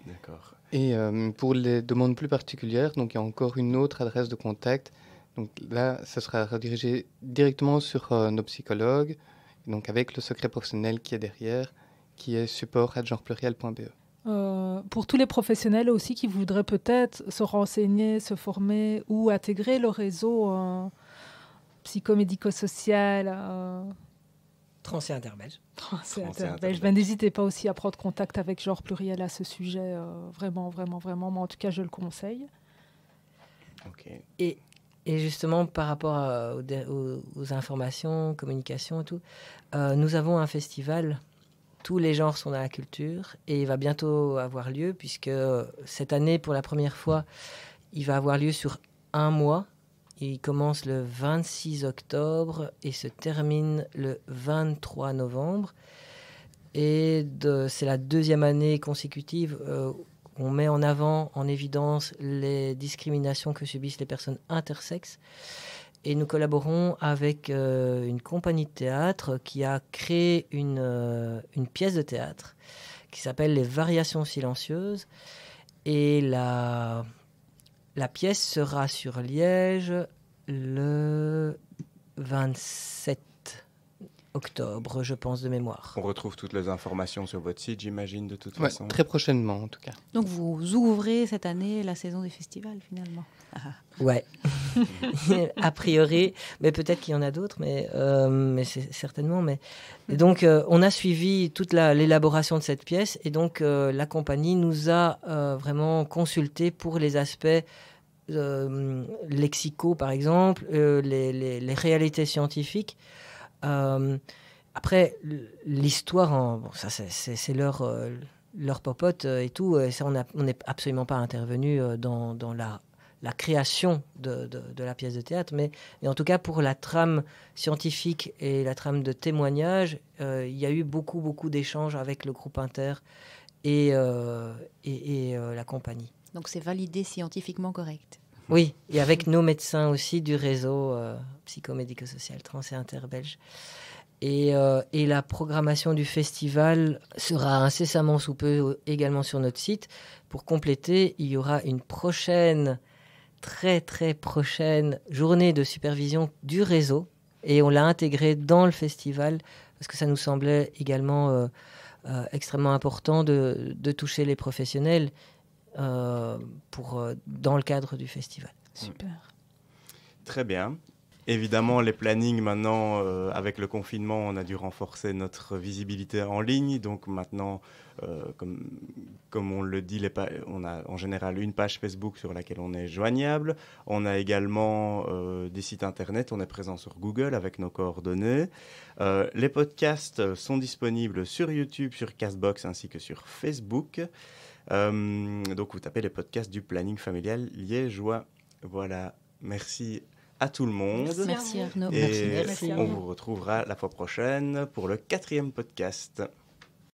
D'accord. Et euh, pour les demandes plus particulières, donc il y a encore une autre adresse de contact. Donc là, ça sera redirigé directement sur euh, nos psychologues, donc avec le secret professionnel qui est derrière, qui est support@genrepluriel.be. Euh, pour tous les professionnels aussi qui voudraient peut-être se renseigner, se former ou intégrer le réseau psychomédico-social. Euh... Trans et interbelge. Trans et ben, N'hésitez pas aussi à prendre contact avec Genre Pluriel à ce sujet. Euh, vraiment, vraiment, vraiment. Mais en tout cas, je le conseille. Et, et, justement, par rapport aux, informations, communication et tout, euh, nous avons un festival. Tous les genres sont dans la culture et il va bientôt avoir lieu puisque cette année, pour la première fois, il va avoir lieu sur un mois il commence le 26 octobre et se termine le 23 novembre. Et c'est la deuxième année consécutive euh, on met en avant, en évidence, les discriminations que subissent les personnes intersexes. Et nous collaborons avec euh, une compagnie de théâtre qui a créé une, euh, une pièce de théâtre qui s'appelle Les Variations silencieuses. Et la, la pièce sera sur Liège le 27 octobre, je pense, de mémoire. On retrouve toutes les informations sur votre site, j'imagine, de toute façon. Très prochainement, en tout cas. Donc, vous ouvrez cette année la saison des festivals, finalement. Ah. Ouais, <laughs> a priori, mais peut-être qu'il y en a d'autres, mais, euh, mais c'est certainement. Mais donc, euh, on a suivi toute l'élaboration de cette pièce, et donc euh, la compagnie nous a vraiment consulté pour les aspects euh, lexicaux, par exemple, euh, les, réalités scientifiques. Euh, après, l'histoire, bon, ça c'est leur, leur popote et tout, ça, on n'est absolument pas intervenu dans, dans la, la, création de, de, la pièce de théâtre, mais, en tout cas pour la trame scientifique et la trame de témoignage, il y a eu beaucoup, beaucoup d'échanges avec le groupe Inter et, et, et la compagnie. Donc c'est validé scientifiquement correct. Oui, et avec nos médecins aussi du réseau euh, psychomédico-social trans et interbelge. Et, euh, et, la programmation du festival sera incessamment sous peu également sur notre site. Pour compléter, il y aura une prochaine, très très prochaine journée de supervision du réseau. Et on l'a intégré dans le festival parce que ça nous semblait également euh, extrêmement important de, de, toucher les professionnels euh, pour, euh, dans le cadre du festival. Super. Très bien. Évidemment, les plannings maintenant, euh, avec le confinement, on a dû renforcer notre visibilité en ligne. Donc maintenant, comme, comme on le dit, les on a en général une page Facebook sur laquelle on est joignable. On a également des sites internet. On est présent sur Google avec nos coordonnées. les podcasts sont disponibles sur YouTube, sur Castbox ainsi que sur Facebook. Euh, donc vous tapez les podcasts du planning familial liégeois. Voilà, merci à tout le monde. Merci, Arnaud. Et on vous retrouvera la fois prochaine pour le quatrième podcast.